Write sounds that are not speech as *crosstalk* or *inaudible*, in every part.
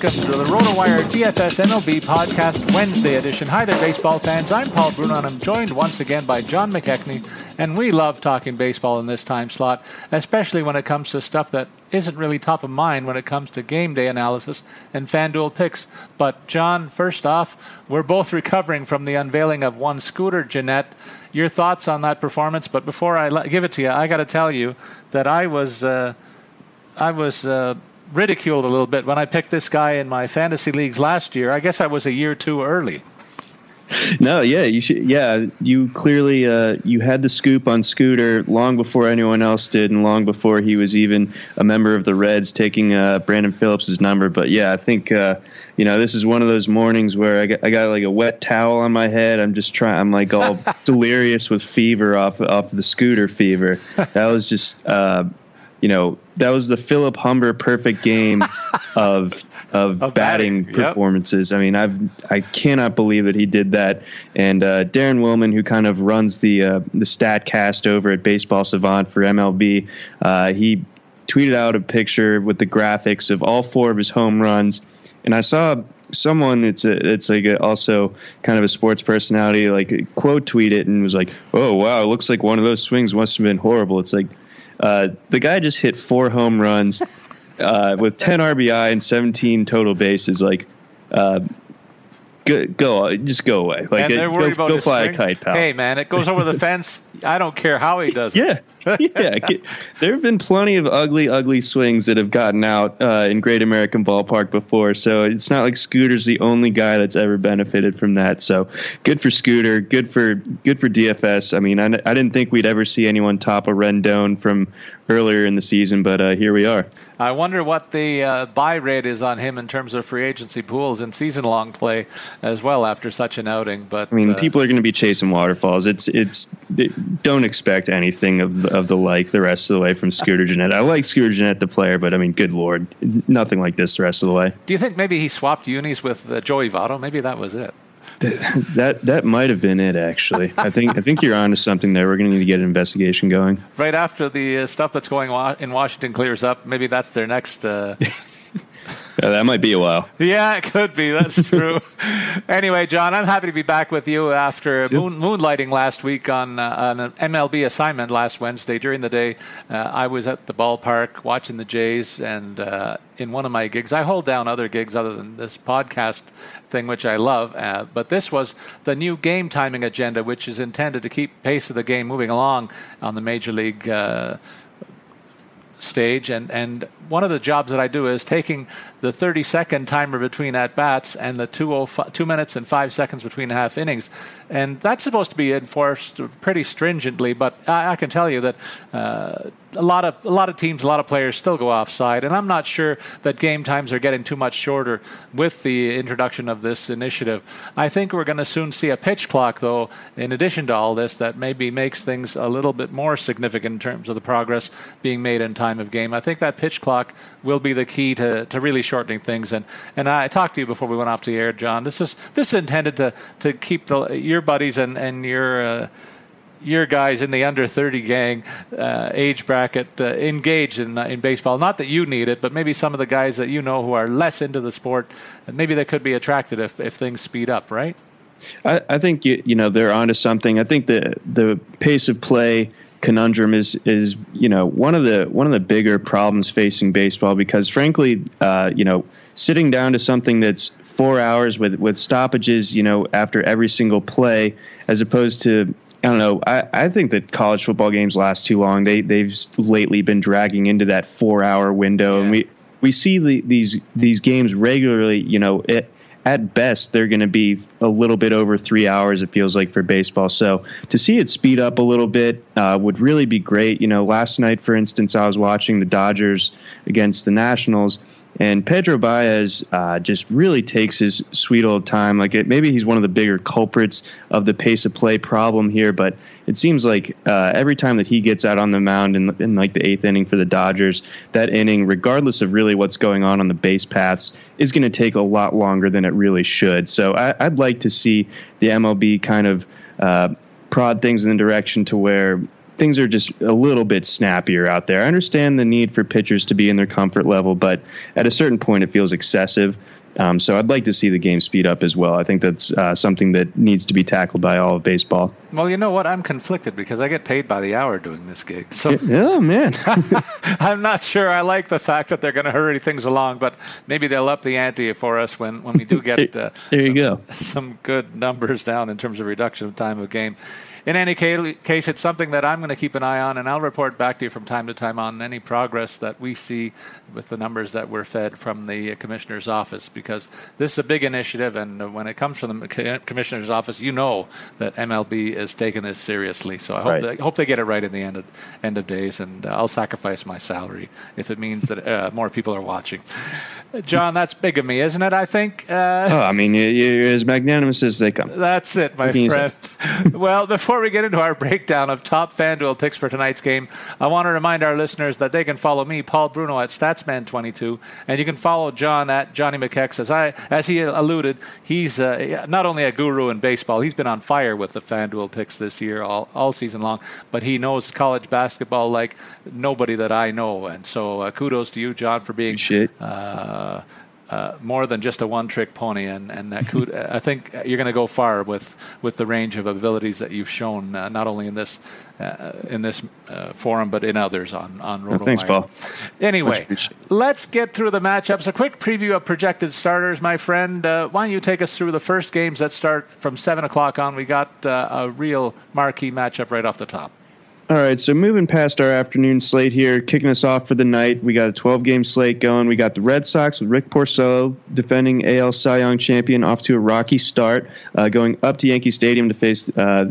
Welcome to the RotoWire DFS MLB Podcast Wednesday edition. Hi there, baseball fans. I'm Paul Bruno, and I'm joined once again by John McKechnie. And we love talking baseball in this time slot, especially when it comes to stuff that isn't really top of mind when it comes to game day analysis and FanDuel picks. But, John, first off, we're both recovering from the unveiling of one Scooter Gennett. Your thoughts on that performance? But before I give it to you, I got to tell you that I was. Uh, I was uh, ridiculed a little bit when I picked this guy in my fantasy leagues last year. I guess I was a year too early. No, yeah, you should. Yeah, you clearly uh, you had the scoop on Scooter long before anyone else did, and long before he was even a member of the Reds, taking uh, Brandon Phillips' number. But yeah, I think uh, you know this is one of those mornings where I got, I got like a wet towel on my head. I'm just trying. I'm like all *laughs* delirious with fever off off the Scooter fever. That was just uh, you know that was the Philip Humber perfect game *laughs* of of, of batting, batting. performances. Yep. I mean, I've I cannot believe that he did that. And uh, Daren Willman, who kind of runs the uh, the Statcast over at Baseball Savant for MLB, uh, he tweeted out a picture with the graphics of all four of his home runs. And I saw someone it's a, it's like a, also kind of a sports personality like quote tweet it and was like, "Oh wow, it looks like one of those swings must have been horrible." It's like uh, the guy just hit four home runs uh, with 10 RBI and 17 total bases. Like, uh, go, go, just go away. Like, and they're worried go, about go fly a kite, pal. Hey, man, it goes over the *laughs* fence. I don't care how he does it. Yeah, yeah. *laughs* There have been plenty of ugly, ugly swings that have gotten out uh, in Great American Ballpark before. So it's not like Scooter's the only guy that's ever benefited from that. So good for Scooter. Good for good for DFS. I mean, I, I didn't think we'd ever see anyone top a Rendon from earlier in the season, but uh, here we are. I wonder what the uh, buy rate is on him in terms of free agency pools and season long play as well after such an outing. But I mean, uh, people are going to be chasing waterfalls. It's it's don't expect anything of of the like the rest of the way from Scooter Gennett. I like Scooter Gennett the player, but I mean, good lord, nothing like this the rest of the way. Do you think maybe he swapped unis with uh, Joey Votto? Maybe that was it. That that might have been it actually. I think I think you're onto something there. We're going to need to get an investigation going. Right after the uh, stuff that's going on in Washington clears up, maybe that's their next. Uh... Yeah, that might be a while. Yeah, it could be. That's *laughs* true. anyway, John, I'm happy to be back with you after moon, moonlighting last week on, uh, on, an MLB assignment last Wednesday. During the day, uh, I was at the ballpark watching the Jays, and uh, in one of my gigs, I hold down other gigs other than this podcast thing, which I love. Uh, but this was the new game timing agenda, which is intended to keep pace of the game moving along on the Major League uh, stage and and one of the jobs that I do is taking the 30 second timer between at bats and the 2, 2 minutes and 5 seconds between half innings. And that's supposed to be enforced pretty stringently but I, I can tell you that uh, a lot of a lot of teams, a lot of players still go offside, and I'm not sure that game times are getting too much shorter with the introduction of this initiative. I think we're going to soon see a pitch clock, though, in addition to all this, that maybe makes things a little bit more significant in terms of the progress being made in time of game. I think that pitch clock will be the key to, to really shortening things. And and I talked to you before we went off the air, John. This is this is intended to to keep the your buddies and and your uh, your guys in the under 30 gang uh, age bracket uh, engaged in, in baseball. Not that you need it, but maybe some of the guys that you know who are less into the sport, maybe they could be attracted if, if things speed up, right? I, I think you, you know they're onto something. I think the the pace of play conundrum is is you know one of the one of the bigger problems facing baseball because frankly uh, you know sitting down to something that's four hours with with stoppages you know after every single play as opposed to I don't know. I, I think that college football games last too long. They they've lately been dragging into that four hour window, yeah. and we we see the, these these games regularly. You know, it, at best they're going to be a little bit over three hours. It feels like for baseball. So to see it speed up a little bit uh, would really be great. You know, last night, for instance, I was watching the Dodgers against the Nationals and Pedro Baez uh, just really takes his sweet old time. Like it, maybe he's one of the bigger culprits of the pace of play problem here, but it seems like uh, every time that he gets out on the mound in, in like the eighth inning for the Dodgers, that inning, regardless of really what's going on on the base paths, is going to take a lot longer than it really should. So I, would like to see the MLB kind of uh, prod things in the direction to where things are just a little bit snappier out there. I understand the need for pitchers to be in their comfort level, but at a certain point, it feels excessive. Um, so I'd like to see the game speed up as well. I think that's uh, something that needs to be tackled by all of baseball. Well, you know what? I'm conflicted because I get paid by the hour doing this gig. So, oh man, *laughs* *laughs* I'm not sure. I like the fact that they're going to hurry things along, but maybe they'll up the ante for us when, when we do get uh, there. You some, go. *laughs* Some good numbers down in terms of reduction of time of game in any case, it's something that I'm going to keep an eye on, and I'll report back to you from time to time on any progress that we see with the numbers that were fed from the commissioner's office, because this is a big initiative, and when it comes from the commissioner's office, you know that MLB is taking this seriously. So I hope, right. they, hope they get it right in the end of end of days, and uh, I'll sacrifice my salary if it means that uh, more people are watching. John, that's big of me, isn't it? I think. Uh, oh, I mean, you're as magnanimous as they come. That's it, my friend. well, before we get into our *laughs* breakdown of top FanDuel picks for tonight's game, I want to remind our listeners that they can follow me, Paul Bruno, at Statsman22, and you can follow John at Johnnymckechs. As I, as he alluded, he's uh, not only a guru in baseball, he's been on fire with the FanDuel picks this year, all, all season long. But he knows college basketball like nobody that I know, and so uh, kudos to you, John, for being. Shit. Uh, uh, more than just a one-trick pony, and and that could, *laughs* I think you're going to go far with with the range of abilities that you've shown, uh, not only in this uh, in this uh, forum but in others on on Roto Thanks, Paul. Anyway, let's get through the matchups. A quick preview of projected starters, my friend. Uh, why don't you take us through the first games that start from seven o'clock on? We got a real marquee matchup right off the top. All right, so moving past our afternoon slate here, kicking us off for the night, we got a 12 game slate going. We got the Red Sox with Rick Porcello, defending AL Cy Young champion, off to a rocky start, uh, going up to Yankee Stadium to face uh,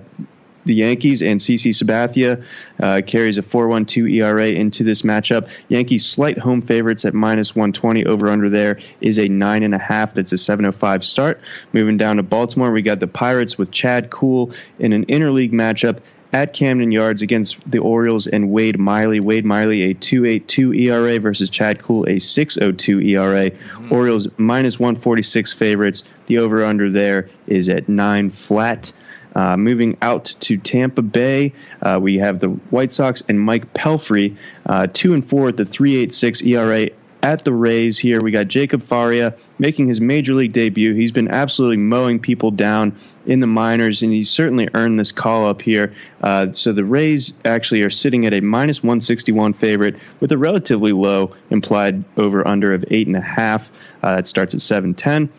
the Yankees, and CC Sabathia uh, carries a 4.12 ERA into this matchup. Yankees slight home favorites at minus 120 over under there is a nine and a half. That's a 7.05 start. Moving down to Baltimore, we got the Pirates with Chad Kuhl in an interleague matchup at Camden Yards against the Orioles and Wade Miley. Wade Miley a 2.82 ERA versus Chad Kuhl a 6.02 ERA. Mm-hmm. Orioles minus 146 favorites. The over under there is at nine flat. Uh, moving out to Tampa Bay, uh, we have the White Sox and Mike Pelfrey, uh, two and four at the 3.86 ERA at the Rays here. We got Jacob Faria making his major league debut. He's been absolutely mowing people down in the minors, and he's certainly earned this call up here. Uh, so the Rays actually are sitting at a minus 161 favorite with a relatively low implied over under of eight and a half. Uh, it starts at 710.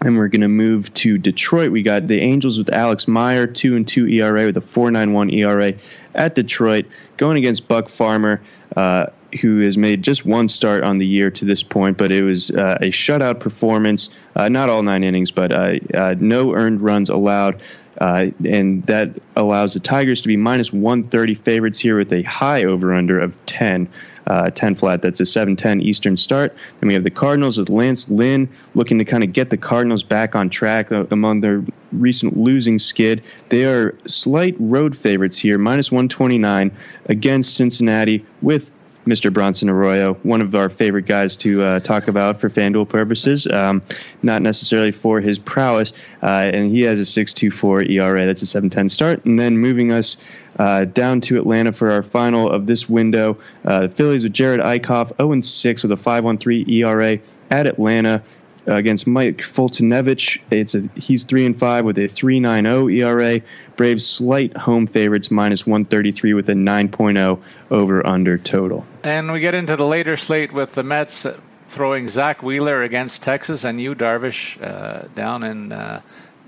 And we're going to move to Detroit. We got the Angels with Alex Meyer, two and two ERA with a 4.91 ERA at Detroit, going against Buck Farmer. Uh, who has made just one start on the year to this point, but it was uh, a shutout performance. Uh, not all nine innings, but uh, uh no earned runs allowed. Uh, and that allows the Tigers to be minus 130 favorites here with a high over under of 10. Uh, 10 flat. That's a 7-10 Eastern start. Then we have the Cardinals with Lance Lynn looking to kind of get the Cardinals back on track among their recent losing skid. They are slight road favorites here, minus 129 against Cincinnati with Mr. Bronson Arroyo, one of our favorite guys to uh, talk about for FanDuel purposes, um, not necessarily for his prowess. Uh, and he has a 6.24 ERA. That's a 7.10 start. And then moving us uh, down to Atlanta for our final of this window. Uh, the Phillies with Jerad Eickhoff, 0-6 with a 5.13 ERA at Atlanta against Mike Foltynewicz, It's a he's three and five with a 3.90 ERA. Braves slight home favorites minus 133 with a 9.0 over under total. And we get into the later slate with the Mets throwing Zack Wheeler against Texas and Yu Darvish uh, down in. Uh,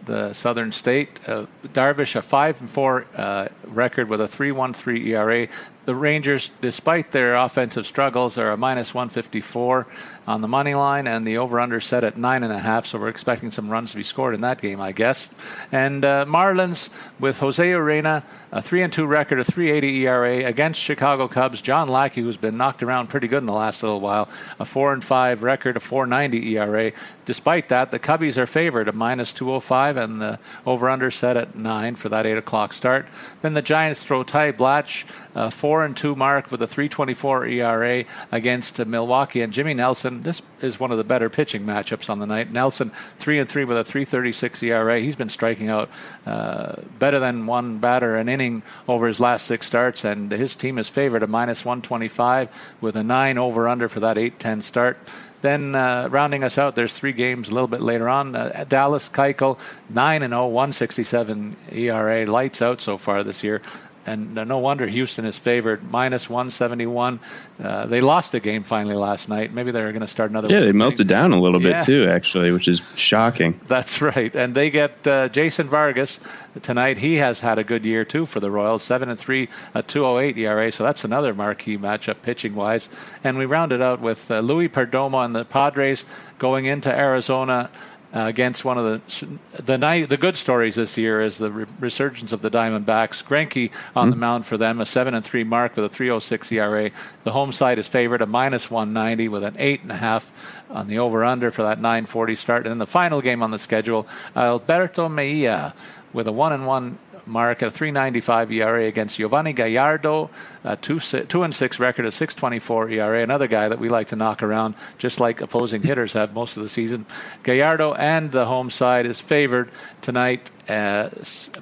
the Southern State. Uh, Darvish, a five and four uh, record with a 3.13 ERA the Rangers, despite their offensive struggles, are a minus 154 on the money line, and the over/under set at nine and a half. So we're expecting some runs to be scored in that game, I guess. And uh, Marlins with Jose Urena, a three and two record, a 3.80 ERA against Chicago Cubs. John Lackey, who's been knocked around pretty good in the last little while, a four and five record, a 4.90 ERA. Despite that, the Cubbies are favored, a minus 205, and the over/under set at nine for that eight o'clock start. Then the Giants throw Ty Blach, a four and two mark with a 3.24 ERA against Milwaukee, and Jimmy Nelson this is one of the better pitching matchups on the night. Nelson three and three with a 3.36 ERA. He's been striking out uh, better than one batter an inning over his last six starts, and his team is favored a minus 125 with a nine over under for that 8-10 start. Then uh, rounding us out, there's three games a little bit later on. Uh, Dallas Keuchel, 9 and 0, 167 ERA, lights out so far this year and no wonder Houston is favored minus 171. Uh, they lost a game finally last night. Maybe they're going to start another. Yeah, they melted down a little yeah. bit too, actually, which is shocking. *laughs* That's right. And they get uh, Jason Vargas tonight. He has had a good year too for the Royals, seven and three, a 2.08 ERA. So that's another marquee matchup pitching wise. And we rounded out with uh, Luis Perdomo and the Padres going into Arizona uh, against one of the the night the good stories this year is the re- resurgence of the Diamondbacks. Greinke on mm-hmm. the mound for them, a seven and three mark with a 3.06 ERA. The home side is favored a minus 190 with an eight and a half on the over under for that 9:40 start. And then the final game on the schedule, Alberto Mejia with a one and one mark, a 3.95 ERA against Yovani Gallardo, a two two and six record, a 6.24 ERA. Another guy that we like to knock around, just like opposing hitters have most of the season. Gallardo and the home side is favored tonight, uh,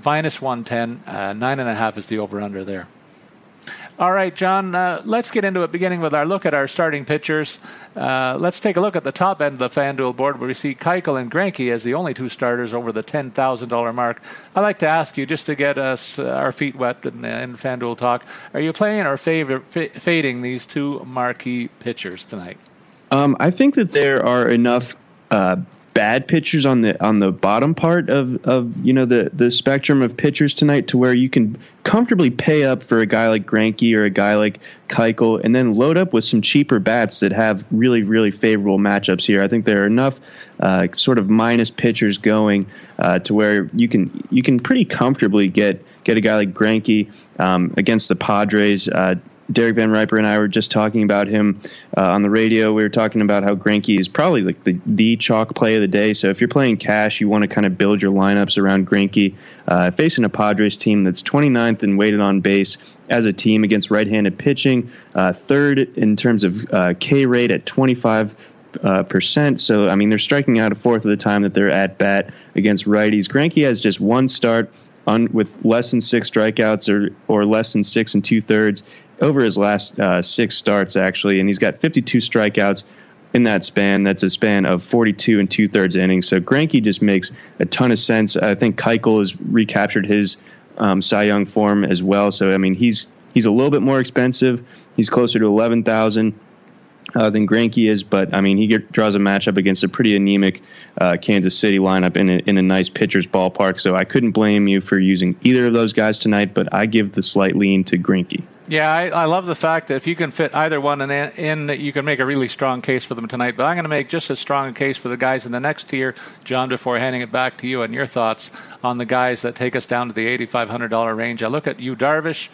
minus 110. Uh, nine and a half is the over under there. All right, John, uh, let's get into it, beginning with our look at our starting pitchers. Uh, let's take a look at the top end of the FanDuel board where we see Keuchel and Greinke as the only two starters over the $10,000 mark. I'd like to ask you, just to get us uh, our feet wet in, in FanDuel talk, are you playing or favor, f- fading these two marquee pitchers tonight? Um, I think that there are enough uh, bad pitchers on the on the bottom part of, of you know the the spectrum of pitchers tonight to where you can comfortably pay up for a guy like Greinke or a guy like Keuchel and then load up with some cheaper bats that have really really favorable matchups here. I think there are enough uh, sort of minus pitchers going uh, to where you can you can pretty comfortably get get a guy like Greinke um, against the Padres. Uh, Derek VanRiper and I were just talking about him uh, on the radio. We were talking about how Greinke is probably like the, the chalk play of the day. So if you're playing cash, you want to kind of build your lineups around Greinke. Uh, facing a Padres team that's 29th and weighted on base as a team against right-handed pitching, uh, third in terms of uh, K rate at 25 uh, percent. So I mean, they're striking out a fourth of the time that they're at bat against righties. Greinke has just one start on with less than six strikeouts or or less than six and two thirds over his last uh, six starts actually, and he's got 52 strikeouts in that span. That's a span of 42 and two thirds innings. So Greinke just makes a ton of sense. I think Keuchel has recaptured his um, Cy Young form as well. So I mean, he's he's a little bit more expensive. He's closer to 11,000 uh, than Greinke is, but I mean, he get, draws a matchup against a pretty anemic uh, Kansas City lineup in a, in a nice pitcher's ballpark. So I couldn't blame you for using either of those guys tonight, but I give the slight lean to Greinke. Yeah, I, I, love the fact that if you can fit either one in, in, you can make a really strong case for them tonight. But I'm going to make just as strong a case for the guys in the next tier, John. Before handing it back to you and your thoughts on the guys that take us down to the $8,500 range, I look at Yu, Darvish.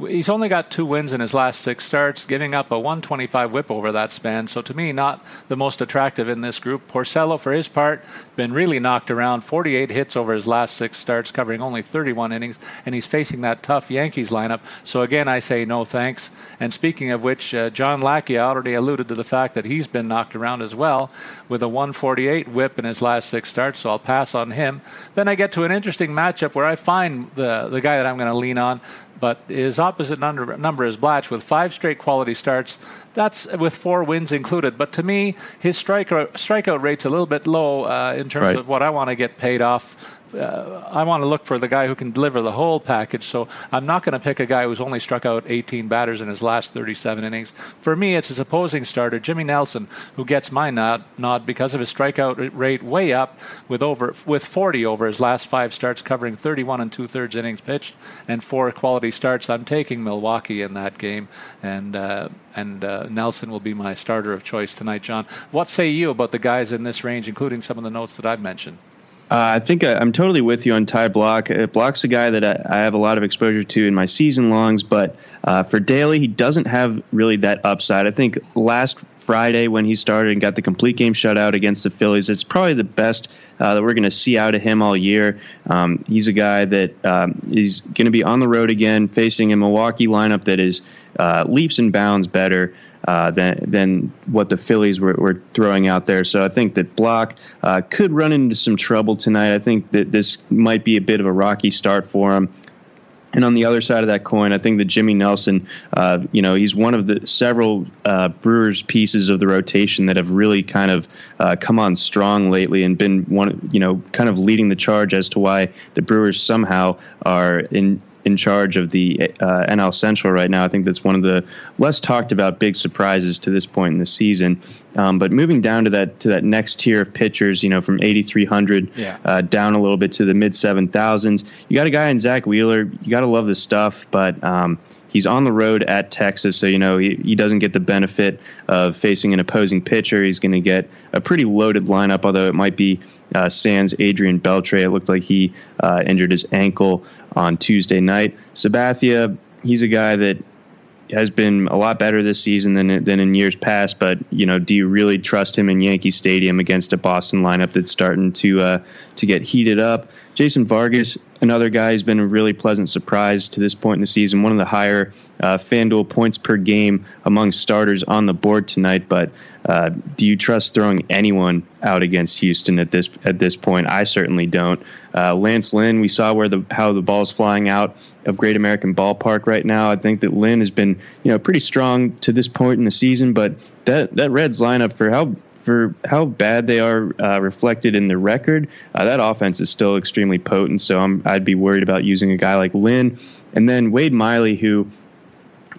He's only got two wins in his last six starts, giving up a 125 whip over that span. So to me, not the most attractive in this group. Porcello, for his part, been really knocked around. 48 hits over his last six starts, covering only 31 innings, and he's facing that tough Yankees lineup. So again, I say no thanks. And speaking of which, uh, John Lackey already alluded to the fact that he's been knocked around as well, with a 148 whip in his last six starts. So I'll pass on him. Then I get to an interesting matchup where I find the the guy that I'm going to lean on but his opposite number, number is Blach with five straight quality starts. That's with four wins included. But to me, his strikeout, strikeout rate's a little bit low uh, in terms right. of what I want to get paid off uh, I want to look for the guy who can deliver the whole package. So I'm not going to pick a guy who's only struck out 18 batters in his last 37 innings. For me, it's his opposing starter, Jimmy Nelson, who gets my nod, nod because of his strikeout rate way up with over with 40 over his last five starts, covering 31 and two thirds innings pitched and four quality starts. I'm taking Milwaukee in that game, and uh, and uh, Nelson will be my starter of choice tonight. John, what say you about the guys in this range, including some of the notes that I've mentioned? Uh, I think I, am totally with you on Ty Blach. Uh, Blach's a guy that I, I, have a lot of exposure to in my season longs, but uh, for daily, he doesn't have really that upside. I think last Friday when he started and got the complete game shutout against the Phillies, it's probably the best uh, that we're going to see out of him all year. Um, he's a guy that um, is going to be on the road again, facing a Milwaukee lineup that is uh, leaps and bounds better uh, than than what the Phillies were, were, throwing out there. So I think that Blach uh, could run into some trouble tonight. I think that this might be a bit of a rocky start for him. And on the other side of that coin, I think that Jimmy Nelson, uh, you know, he's one of the several uh, Brewers pieces of the rotation that have really kind of uh, come on strong lately and been one, you know, kind of leading the charge as to why the Brewers somehow are in in charge of the uh, NL Central right now. I think that's one of the less talked about big surprises to this point in the season. Um, but moving down to that to that next tier of pitchers, you know, from 8,300 yeah. uh, down a little bit to the mid 7,000s, you got a guy in Zack Wheeler. You got to love the stuff, but um, he's on the road at Texas, so you know he, he doesn't get the benefit of facing an opposing pitcher. He's going to get a pretty loaded lineup, although it might be uh, Sans Adrian Beltre. It looked like he uh, injured his ankle on Tuesday night. Sabathia, he's a guy that has been a lot better this season than than in years past. But you know, do you really trust him in Yankee Stadium against a Boston lineup that's starting to uh, to get heated up? Jason Vargas, another guy who's been a really pleasant surprise to this point in the season. One of the higher uh, FanDuel points per game among starters on the board tonight. But uh, do you trust throwing anyone out against Houston at this at this point? I certainly don't. Uh, Lance Lynn, we saw where the how the ball's flying out of Great American Ballpark right now. I think that Lynn has been you know pretty strong to this point in the season, but that that Reds lineup for how for how bad they are uh, reflected in the record, uh, that offense is still extremely potent. So I'm, I'd be worried about using a guy like Lynn, and then Wade Miley, who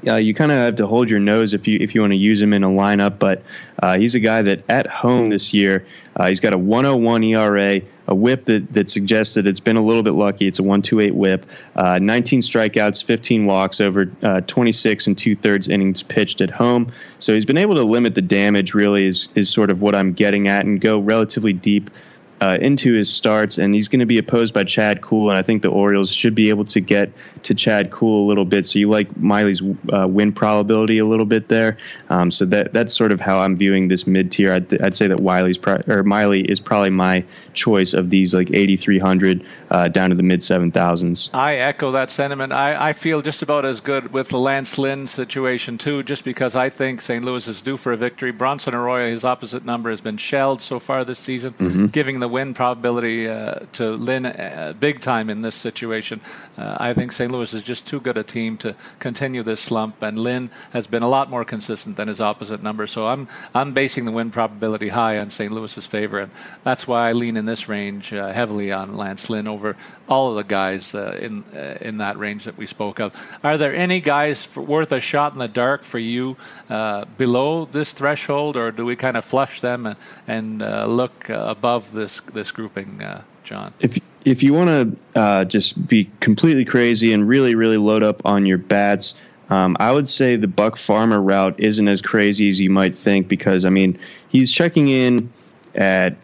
uh, you kind of have to hold your nose if you if you want to use him in a lineup. But uh, he's a guy that at home this year, uh, he's got a 101 ERA, a WHIP that that suggests that it's been a little bit lucky. It's a 128 WHIP, uh, 19 strikeouts, 15 walks over uh, 26 and two thirds innings pitched at home. So he's been able to limit the damage. Really, is is sort of what I'm getting at, and go relatively deep uh, into his starts, and he's going to be opposed by Chad Kuhl. and I think the Orioles should be able to get to Chad Kuhl a little bit. So you like Miley's uh, win probability a little bit there. Um, so that that's sort of how I'm viewing this mid tier. I'd, I'd, say that Wiley's pro- or Miley is probably my choice of these like 8,300 uh, down to the mid 7,000s. I echo that sentiment. I, I feel just about as good with the Lance Lynn situation too, just because I think St. Louis is due for a victory. Bronson Arroyo, his opposite number, has been shelled so far this season, mm-hmm. giving the win probability uh, to Lynn uh, big time in this situation. Uh, I think St. Louis is just too good a team to continue this slump, and Lynn has been a lot more consistent than his opposite number. So I'm I'm basing the win probability high on St. Louis's favor, and that's why I lean in this range uh, heavily on Lance Lynn over all of the guys uh, in in that range that we spoke of. Are there any guys for, worth a shot in the dark for you below this threshold, or do we kind of flush them and, and look above this this grouping? John? If if you want to uh, just be completely crazy and really really load up on your bats, um, I would say the Buck Farmer route isn't as crazy as you might think because I mean he's checking in at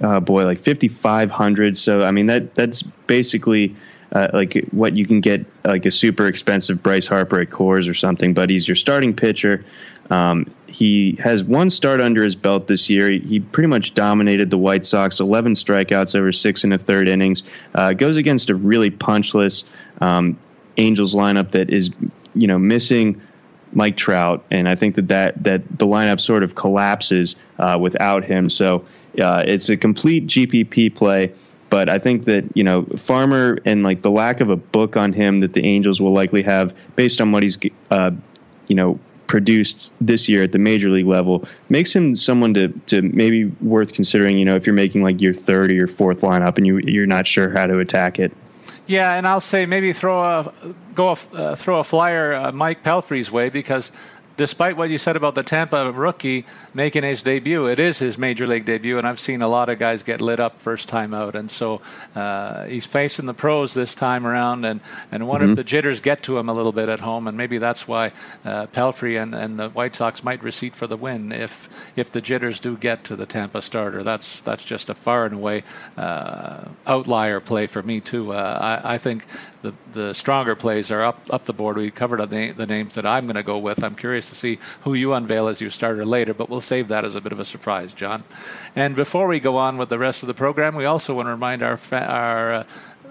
uh, boy like 5500 so I mean that that's basically uh, like what you can get like a super expensive Bryce Harper at Coors or something but he's your starting pitcher um, he has one start under his belt this year. He, he, pretty much dominated the White Sox, 11 strikeouts over six and a third innings. Uh, goes against a really punchless um, Angels lineup that is, you know, missing Mike Trout, and I think that that, that the lineup sort of collapses uh, without him. So uh, it's a complete GPP play. But I think that you know Farmer and like the lack of a book on him that the Angels will likely have based on what he's uh, you know produced this year at the major league level makes him someone to, to maybe worth considering. You know, if you're making like your third or your fourth lineup and you you're not sure how to attack it. Yeah, and I'll say maybe throw a go a, uh, throw a flyer uh, Mike Pelfrey's way because despite what you said about the Tampa rookie making his debut, it is his major league debut, and I've seen a lot of guys get lit up first time out, and so uh, he's facing the pros this time around, and and wonder mm-hmm. if the jitters get to him a little bit at home, and maybe that's why uh, Pelfrey and, and the White Sox might receipt for the win if if the jitters do get to the Tampa starter. That's that's just a far and away uh, outlier play for me too. Uh, I, I think the the stronger plays are up up the board. We covered the, the names that I'm going to go with. I'm curious to see who you unveil as your starter later, but we'll save that as a bit of a surprise, John. And before we go on with the rest of the program, we also want to remind our fa- our uh,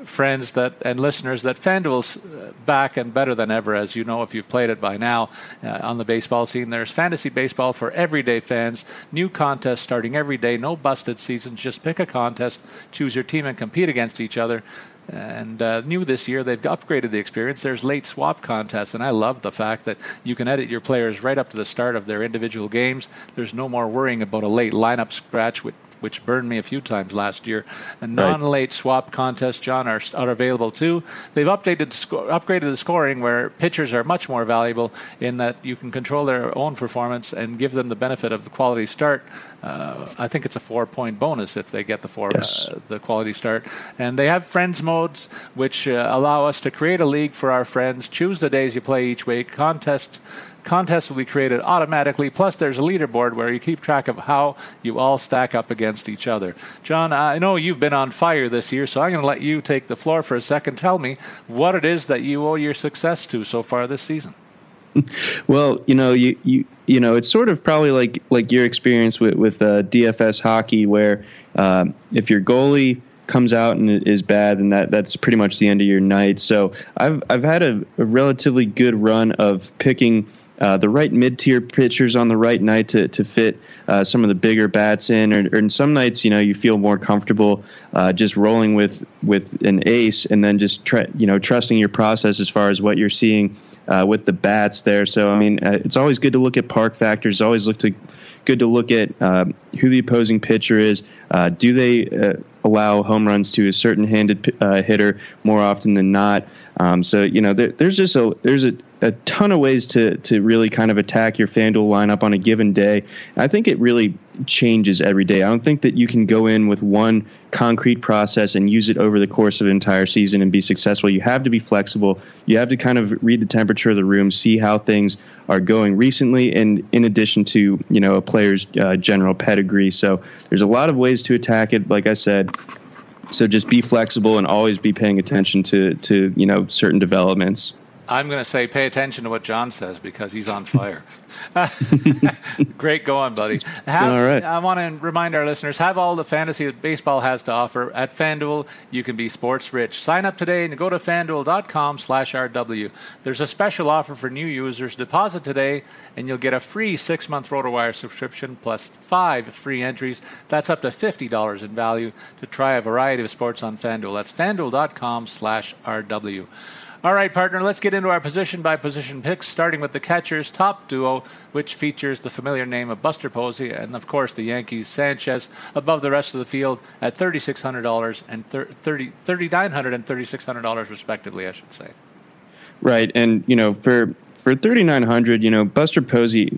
friends that and listeners that FanDuel's uh, back and better than ever, as you know if you've played it by now uh, on the baseball scene. There's fantasy baseball for everyday fans. New contests starting every day. No busted seasons. Just pick a contest, choose your team, and compete against each other. And uh, new this year, they've upgraded the experience. There's late swap contests, and I love the fact that you can edit your players right up to the start of their individual games. There's no more worrying about a late lineup scratch with which burned me a few times last year. And non-late swap contests, John, are, are available too. They've updated sco- upgraded the scoring where pitchers are much more valuable in that you can control their own performance and give them the benefit of the quality start. Uh, I think it's a four-point bonus if they get the four yes. uh, the quality start. And they have friends modes which uh, allow us to create a league for our friends. Choose the days you play each week. Contest contests will be created automatically. Plus, there's a leaderboard where you keep track of how you all stack up against each other. John, I know you've been on fire this year, so I'm going to let you take the floor for a second. Tell me what it is that you owe your success to so far this season. *laughs* Well, you know, you, you you know, it's sort of probably like like your experience with with uh, DFS hockey, where uh, if your goalie comes out and is bad, and that that's pretty much the end of your night. So I've I've had a, a relatively good run of picking uh, the right mid tier pitchers on the right night to, to fit uh, some of the bigger bats in. Or, or, in some nights, you know, you feel more comfortable uh, just rolling with with an ace and then just you know trusting your process as far as what you're seeing uh, with the bats there. So I mean, uh, it's always good to look at park factors. Always look to good to look at um, who the opposing pitcher is. Uh, do they uh, allow home runs to a certain handed uh, hitter more often than not? Um, so you know, there, there's just a there's a, a ton of ways to to really kind of attack your FanDuel lineup on a given day. I think it really changes every day. I don't think that you can go in with one concrete process and use it over the course of an entire season and be successful. You have to be flexible. You have to kind of read the temperature of the room, see how things are going recently, and in addition to you know a player's uh, general pedigree. So there's a lot of ways to attack it. Like I said. So just be flexible and always be paying attention to to you know certain developments. I'm going to say pay attention to what John says because he's on fire. *laughs* Great going, buddy. Have, all right. I want to remind our listeners have all the fantasy that baseball has to offer at FanDuel. You can be sports rich. Sign up today and go to fanduel.com/rw. There's a special offer for new users. Deposit today and you'll get a free six-month RotoWire subscription plus five free entries. That's up to fifty dollars in value to try a variety of sports on FanDuel. That's fanduel.com/rw. All right, partner, let's get into our position by position picks, starting with the catcher's top duo, which features the familiar name of Buster Posey and, of course, the Yankees' Sanchez above the rest of the field at $3,600 and $3,900 and $3,600, respectively, I should say. Right. And, you know, for, for 3900 you know, Buster Posey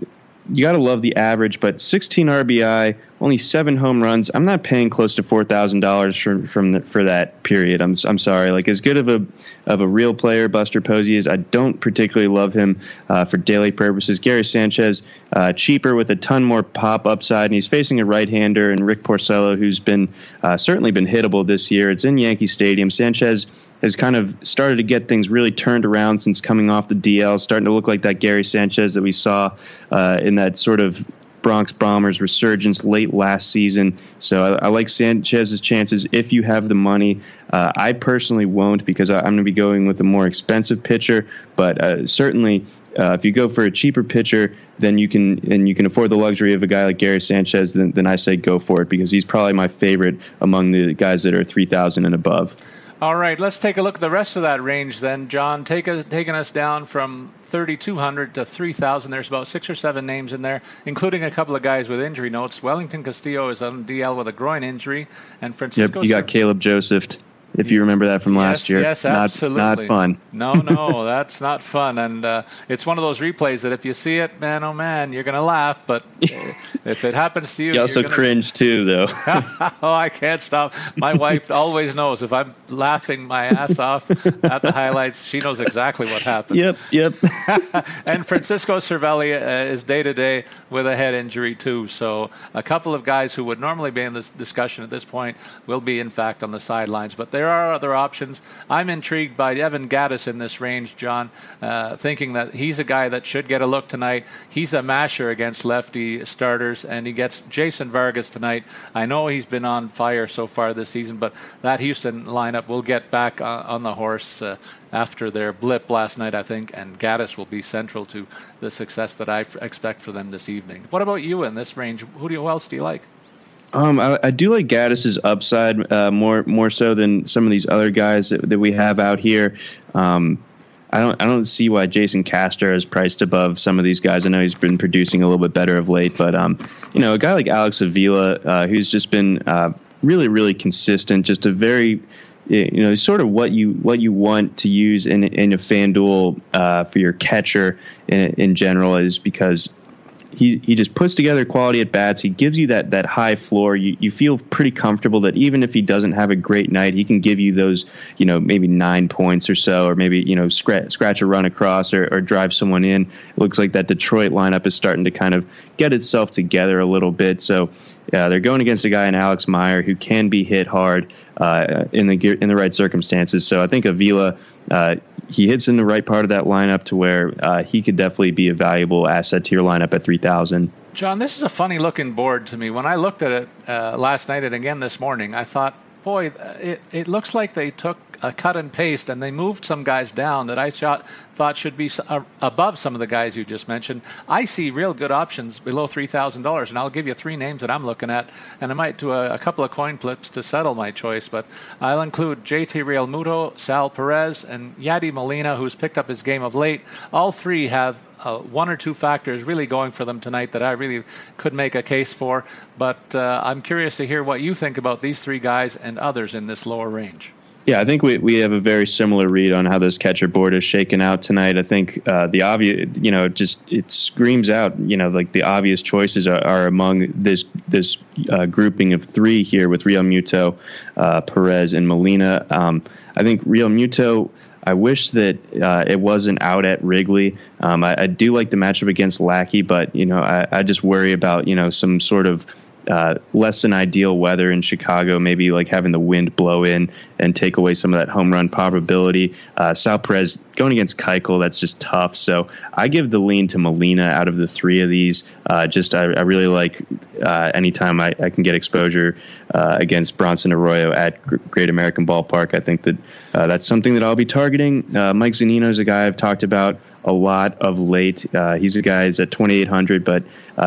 you got to love the average, but 16 RBI, only seven home runs. I'm not paying close to four thousand dollars for from the, for that period. I'm I'm sorry. Like as good of a of a real player Buster Posey is, I don't particularly love him uh, for daily purposes. Gary Sanchez, uh, cheaper with a ton more pop upside, and he's facing a right-hander and Rick Porcello, who's been uh, certainly been hittable this year. It's in Yankee Stadium. Sanchez has kind of started to get things really turned around since coming off the DL, starting to look like that Gary Sanchez that we saw uh, in that sort of Bronx Bombers resurgence late last season. So I, I like Sanchez's chances if you have the money. Uh, I personally won't because I, am going to be going with a more expensive pitcher, but uh, certainly. Uh, if you go for a cheaper pitcher, then you can and you can afford the luxury of a guy like Gary Sanchez. Then, then I say go for it because he's probably my favorite among the guys that are three thousand and above. All right, let's take a look at the rest of that range then, John. Take a, taking us down from 3,200 to 3,000. There's about six or seven names in there, including a couple of guys with injury notes. Wellington Castillo is on DL with a groin injury, and Francisco. Yep, you got Caleb Joseph if you remember that from last yes, year. Yes, absolutely. Not, not fun. No, no, *laughs* that's not fun. And uh, it's one of those replays that if you see it, man, oh man, you're going to laugh. But *laughs* if it happens to you, you also gonna... cringe too, though. *laughs* oh, I can't stop. My wife always knows if I'm laughing my ass off at the highlights, she knows exactly what happened. Yep, yep. and Francisco Cervelli uh, is day to day with a head injury too. So a couple of guys who would normally be in this discussion at this point will be, in fact, on the sidelines. But they're there are other options. I'm intrigued by Evan Gattis in this range, John, uh, thinking that he's a guy that should get a look tonight. He's a masher against lefty starters, and he gets Jason Vargas tonight. I know he's been on fire so far this season, but that Houston lineup will get back uh, on the horse. Uh, after their blip last night, I think, and Gattis will be central to the success that I f- expect for them this evening. What about you in this range? Who, do you, who else do you like? Um, I, I, do like Gattis's upside uh, more more so than some of these other guys that, that we have out here. Um, I don't I don't see why Jason Castro is priced above some of these guys. I know he's been producing a little bit better of late, but um, you know, a guy like Alex Avila, uh, who's just been uh, really really consistent, just a very you know sort of what you what you want to use in in a FanDuel uh, for your catcher in, in general is because he he just puts together quality at bats. He gives you that that high floor. You you feel pretty comfortable that even if he doesn't have a great night, he can give you those you know maybe nine points or so, or maybe you know scratch scratch a run across or, or drive someone in. It looks like that Detroit lineup is starting to kind of get itself together a little bit. So yeah, they're going against a guy in Alex Meyer who can be hit hard uh, in the in the right circumstances. So I think Avila uh, he hits in the right part of that lineup to where uh, he could definitely be a valuable asset to your lineup at 3,000. John, this is a funny looking board to me. When I looked at it uh, last night and again this morning, I thought, boy, it, it looks like they took a cut and paste, and they moved some guys down that I thought thought should be uh, above some of the guys you just mentioned. I see real good options below three thousand dollars, and I'll give you three names that I'm looking at, and I might do a, a couple of coin flips to settle my choice. But I'll include JT Realmuto, Sal Perez, and Yadi Molina, who's picked up his game of late. All three have uh, one or two factors really going for them tonight that I really could make a case for. But uh, I'm curious to hear what you think about these three guys and others in this lower range. Yeah, I think we, we have a very similar read on how this catcher board is shaken out tonight. I think uh, the obvious, you know, just it screams out, you know, like the obvious choices are, are among this this uh, grouping of three here with Realmuto, uh, Perez, and Molina. Um, I think Realmuto. I wish that uh, it wasn't out at Wrigley. Um, I, I, do like the matchup against Lackey, but you know, I, I just worry about you know some sort of uh, less than ideal weather in Chicago, maybe like having the wind blow in and take away some of that home run probability. Uh, Sal Perez going against Keuchel, that's just tough. So I give the lean to Molina out of the three of these. Uh, just I, I, really like uh, anytime I, I, can get exposure uh, against Bronson Arroyo at Great American Ballpark. I think that uh, that's something that I'll be targeting. Uh, Mike Zunino is a guy I've talked about a lot of late. Uh, he's a guy who's at 2,800, but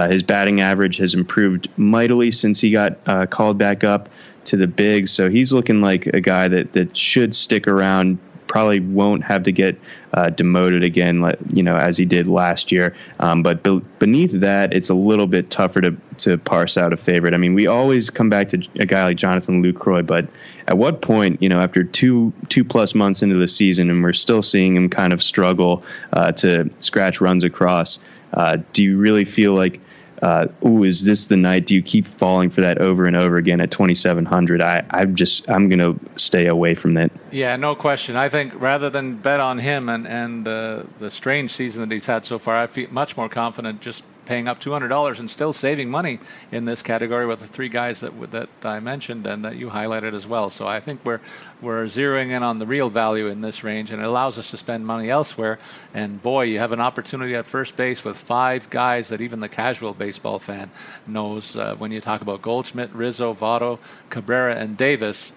his batting average has improved mightily since he got called back up to the big. So he's looking like a guy that, that should stick around probably won't have to get uh, demoted again, you know, as he did last year. Um, but be- beneath that, it's a little bit tougher to to parse out a favorite. I mean, we always come back to a guy like Jonathan Lucroy, but at what point, you know, after two two plus months into the season, and we're still seeing him kind of struggle uh, to scratch runs across, uh, do you really feel like uh, ooh, is this the night? Do you keep falling for that over and over again at 2,700? I, I'm just, I'm going to stay away from that. Yeah, no question. I think rather than bet on him and, and uh, the strange season that he's had so far, I feel much more confident just paying up $200 and still saving money in this category with the three guys that that I mentioned and that you highlighted as well. So I think we're we're zeroing in on the real value in this range, and it allows us to spend money elsewhere. And boy, you have an opportunity at first base with five guys that even the casual baseball fan knows. Uh, when you talk about Goldschmidt, Rizzo, Votto, Cabrera, and Davis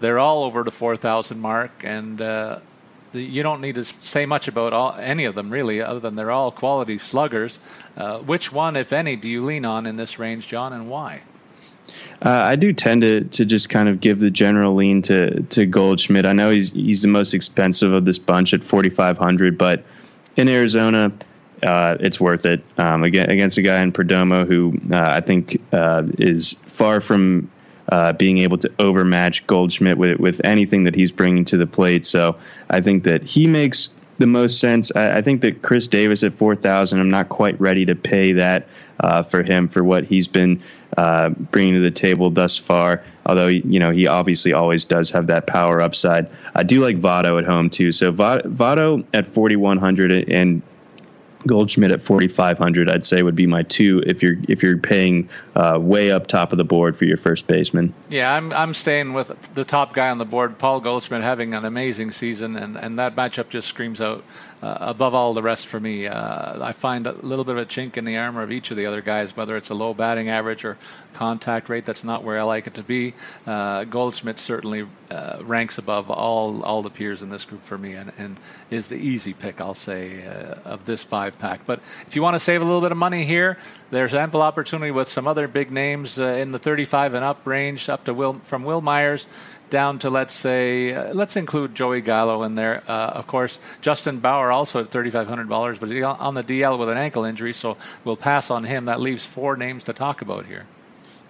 they're all over the 4,000 mark, and uh, you don't need to say much about all, any of them really, other than they're all quality sluggers. Uh, which one, if any, do you lean on in this range, John, and why? Uh, I do tend to to just kind of give the general lean to to Goldschmidt. I know he's he's the most expensive of this bunch at forty five hundred, but in Arizona, uh, it's worth it. Um, again, against a guy in Perdomo who uh, I think uh, is far from uh, being able to overmatch Goldschmidt with with anything that he's bringing to the plate. So I think that he makes the most sense. I, I think that Chris Davis at four thousand, I'm not quite ready to pay that uh, for him for what he's been uh, bringing to the table thus far. Although you know he obviously always does have that power upside. I do like Votto at home too. So Votto at 4100 and Goldschmidt at 4,500, I'd say would be my two if you're if you're paying uh, way up top of the board for your first baseman. Yeah, I'm I'm staying with the top guy on the board, Paul Goldschmidt, having an amazing season, and, and that matchup just screams out uh, above all the rest for me. Uh, I find a little bit of a chink in the armor of each of the other guys, whether it's a low batting average or contact rate. That's not where I like it to be. Uh, Goldschmidt certainly uh, ranks above all all the peers in this group for me, and, and is the easy pick, I'll say, uh, of this five pack. But if you want to save a little bit of money here, there's ample opportunity with some other big names uh, in the 35 and up range, up to Wil from Wil Myers down to let's say uh, let's include Joey Gallo in there. Uh, of course, Justin Bour also at thirty five hundred dollars, but he's on the DL with an ankle injury, so we'll pass on him. That leaves four names to talk about here.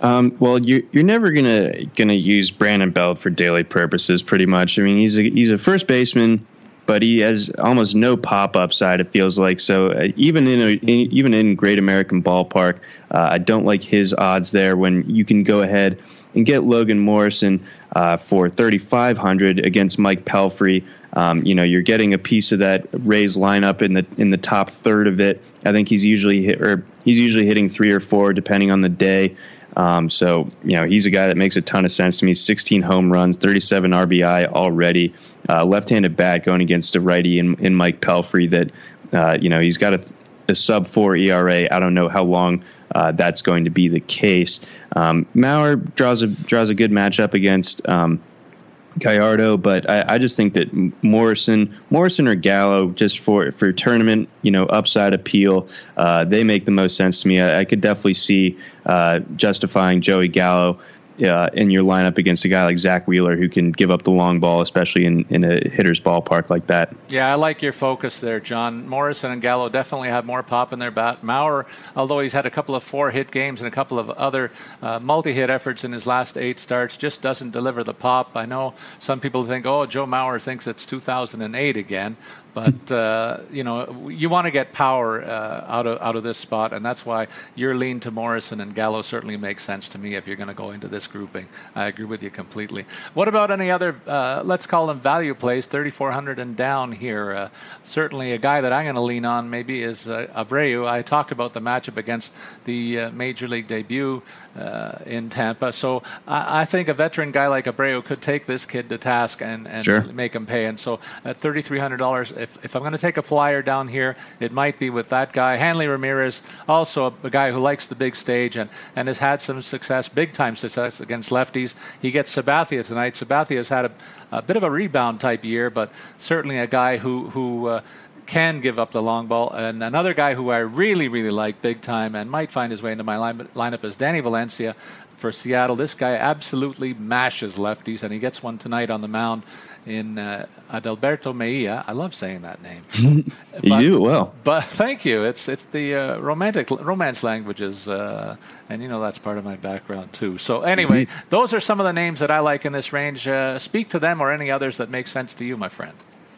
Um, well, you're you're never gonna gonna use Brandon Belt for daily purposes, pretty much. I mean, he's a he's a first baseman but he has almost no pop upside. It feels like so. Uh, even in, a, in, even in Great American Ballpark, uh, I don't like his odds there. When you can go ahead and get Logan Morrison uh, for 3,500 against Mike Pelfrey. Um, you know, you're getting a piece of that Rays lineup in the in the top third of it. I think he's usually hit, or he's usually hitting three or four depending on the day. Um, so you know, he's a guy that makes a ton of sense to me. 16 home runs, 37 RBI already. Uh, left-handed bat going against a righty in, in Mike Pelfrey. That uh, you know, he's got a, a sub four ERA. I don't know how long uh, that's going to be the case. Um, Mauer draws a draws a good matchup against um, Gallardo, but I, I, just think that Morrison, Morrison or Gallo, just for for tournament, you know, upside appeal, uh, they make the most sense to me. I, I could definitely see uh, justifying Joey Gallo uh, in your lineup against a guy like Zack Wheeler who can give up the long ball, especially in, in a hitter's ballpark like that. Yeah, I like your focus there, John. Morrison and Gallo definitely have more pop in their bat. Mauer, although he's had a couple of four hit games and a couple of other uh, multi hit efforts in his last eight starts, just doesn't deliver the pop. I know some people think, oh, Joe Mauer thinks it's 2008 again, But uh, you know, you want to get power uh, out of out of this spot, and that's why your lean to Morrison and Gallo certainly makes sense to me if you're going to go into this grouping. I agree with you completely. What about any other? Uh, let's call them value plays, 3,400 and down here. Uh, certainly, a guy that I'm going to lean on maybe is uh, Abreu. I talked about the matchup against the uh, major league debut uh, in Tampa. So I, I, think a veteran guy like Abreu could take this kid to task and, and sure. make him pay. And so at $3,300, if, if I'm going to take a flyer down here, it might be with that guy. Hanley Ramirez, also a, a, guy who likes the big stage and, and has had some success, big time success against lefties. He gets Sabathia tonight. Sabathia has had a, a bit of a rebound type year, but certainly a guy who, who uh, can give up the long ball. And another guy who I really, really like big time and might find his way into my line, lineup is Danny Valencia for Seattle. This guy absolutely mashes lefties, and he gets one tonight on the mound in uh, Adalberto Mejia. I love saying that name. *laughs* you but, do it well. But *laughs* thank you. It's it's the uh, romantic romance languages, uh, and you know that's part of my background too. So anyway, mm-hmm. those are some of the names that I like in this range. Uh, speak to them or any others that make sense to you, my friend.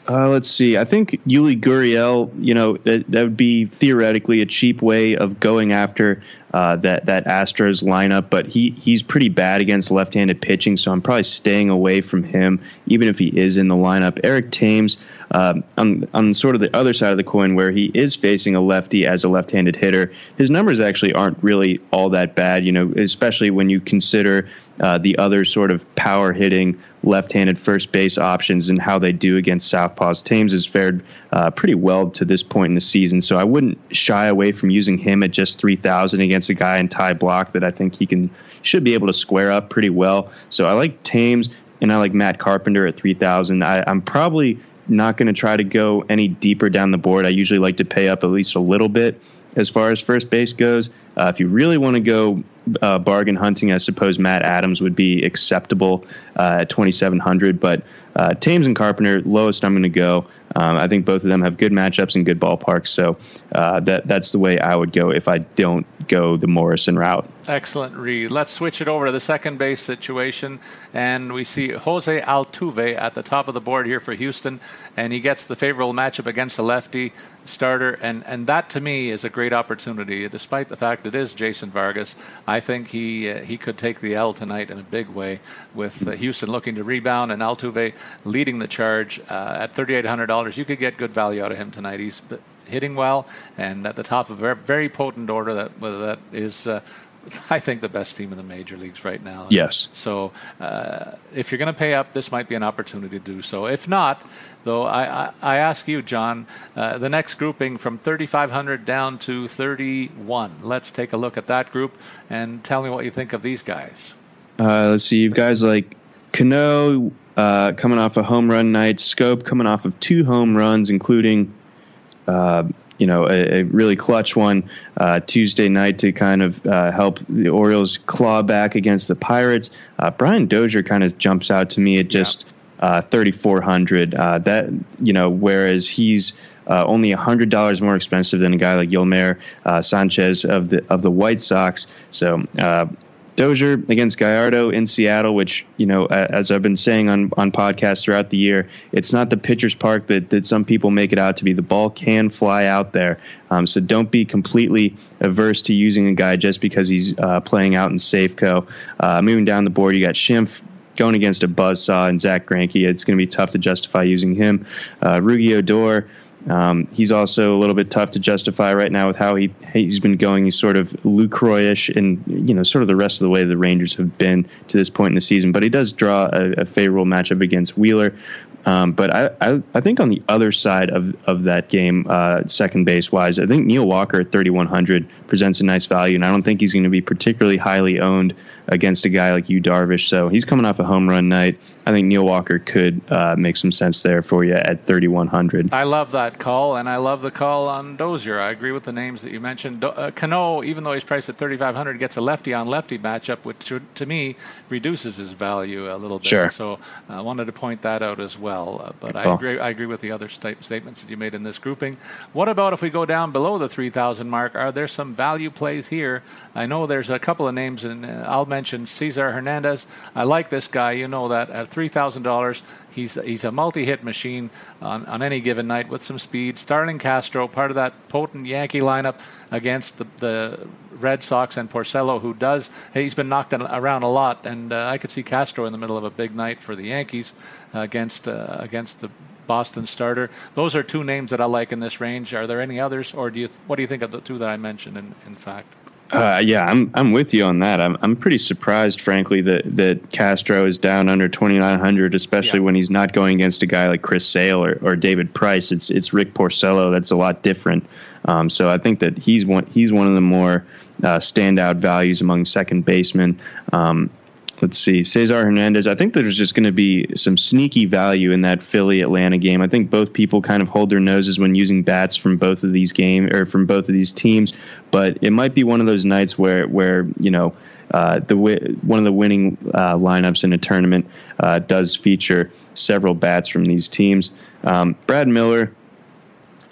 Uh, let's see. I think Yuli Gurriel, you know, that, that would be theoretically a cheap way of going after uh, that that Astros lineup, but he he's pretty bad against left-handed pitching, so I'm probably staying away from him, even if he is in the lineup. Eric Thames, um, on on sort of the other side of the coin, where he is facing a lefty as a left-handed hitter, his numbers actually aren't really all that bad. You know, especially when you consider uh, the other sort of power hitting left-handed first base options and how they do against southpaws. Thames has fared uh, pretty well to this point in the season, so I wouldn't shy away from using him at just 3,000 against a guy in Ty Blach that I think he can should be able to square up pretty well. So I like Thames and I like Matt Carpenter at 3,000. I'm probably not going to try to go any deeper down the board. I usually like to pay up at least a little bit as far as first base goes. Uh, if you really want to go uh, bargain hunting, I suppose Matt Adams would be acceptable uh, at 2,700. But uh, Thames and Carpenter, lowest I'm going to go. Um, I think both of them have good matchups and good ballparks. So uh, that that's the way I would go if I don't go the Morrison route. Excellent read. Let's switch it over to the second base situation, and we see Jose Altuve at the top of the board here for Houston, and he gets the favorable matchup against a lefty starter, and and that to me is a great opportunity, despite the fact it is Jason Vargas. I think he uh, he could take the L tonight in a big way with uh, Houston looking to rebound and Altuve leading the charge uh, at $3,800. You could get good value out of him tonight. He's hitting well and at the top of a very potent order that that is. I think the best team in the major leagues right now. Yes. So uh, if you're going to pay up, this might be an opportunity to do so. If not, though, I, I, I ask you, John, uh, the next grouping from 3,500 down to 31. Let's take a look at that group and tell me what you think of these guys. Uh, let's see. You guys like Cano uh, coming off a home run night, Schoop coming off of two home runs, including uh, you know a, a, really clutch one uh, Tuesday night to kind of uh, help the Orioles claw back against the Pirates. Uh, Brian Dozier kind of jumps out to me at just uh, 3,400. that you know, whereas he's uh, only hundred dollars more expensive than a guy like Yolmer uh, Sanchez of the of the White Sox. So uh, Dozier against Gallardo in Seattle, which you know, as I've been saying on on podcasts throughout the year, it's not the pitcher's park that that some people make it out to be. The ball can fly out there, um, so don't be completely averse to using a guy just because he's uh, playing out in Safeco. Uh, moving down the board, you got Schimpf going against a buzzsaw and Zack Greinke. It's going to be tough to justify using him. Uh, Odor. Um, he's also a little bit tough to justify right now with how he he's been going. He's sort of Lucroyish, and you know, sort of the rest of the way the Rangers have been to this point in the season. But he does draw a, a favorable matchup against Wheeler. Um, but I, I, I, think on the other side of, of that game, uh, second base wise, I think Neil Walker at 3,100 presents a nice value, and I don't think he's going to be particularly highly owned against a guy like Yu Darvish. So he's coming off a home run night. I think Neil Walker could uh, make some sense there for you at 3,100. I love that call, and I love the call on Dozier. I agree with the names that you mentioned. Uh, Cano, even though he's priced at 3,500, gets a lefty on lefty matchup, which to, me reduces his value a little bit. Sure. So I wanted to point that out as well. Uh, but I agree, I agree with the other st- statements that you made in this grouping. What about if we go down below the 3,000 mark? Are there some value plays here? I know there's a couple of names, and uh, I'll mention Cesar Hernandez. I like this guy. You know that at three thousand dollars. He's he's a multi-hit machine on, on any given night with some speed. Starlin Castro, part of that potent Yankee lineup against the, the Red Sox and Porcello, who does he's been knocked around a lot, and uh, I could see Castro in the middle of a big night for the Yankees uh, against uh, against the Boston starter. Those are two names that I like in this range. Are there any others, or do you what do you think of the two that I mentioned? In in fact. Uh, yeah, I'm I'm with you on that. I'm I'm pretty surprised, frankly, that that Castro is down under 2,900, especially yeah. when he's not going against a guy like Chris Sale or, or David Price. It's it's Rick Porcello. That's a lot different. Um, so I think that he's one he's one of the more uh, standout values among second basemen. Um, let's see, Cesar Hernandez. I think there's just going to be some sneaky value in that Philly Atlanta game. I think both people kind of hold their noses when using bats from both of these games or from both of these teams, but it might be one of those nights where where you know. Uh, the one of the winning uh, lineups in a tournament uh, does feature several bats from these teams. Um, Brad Miller,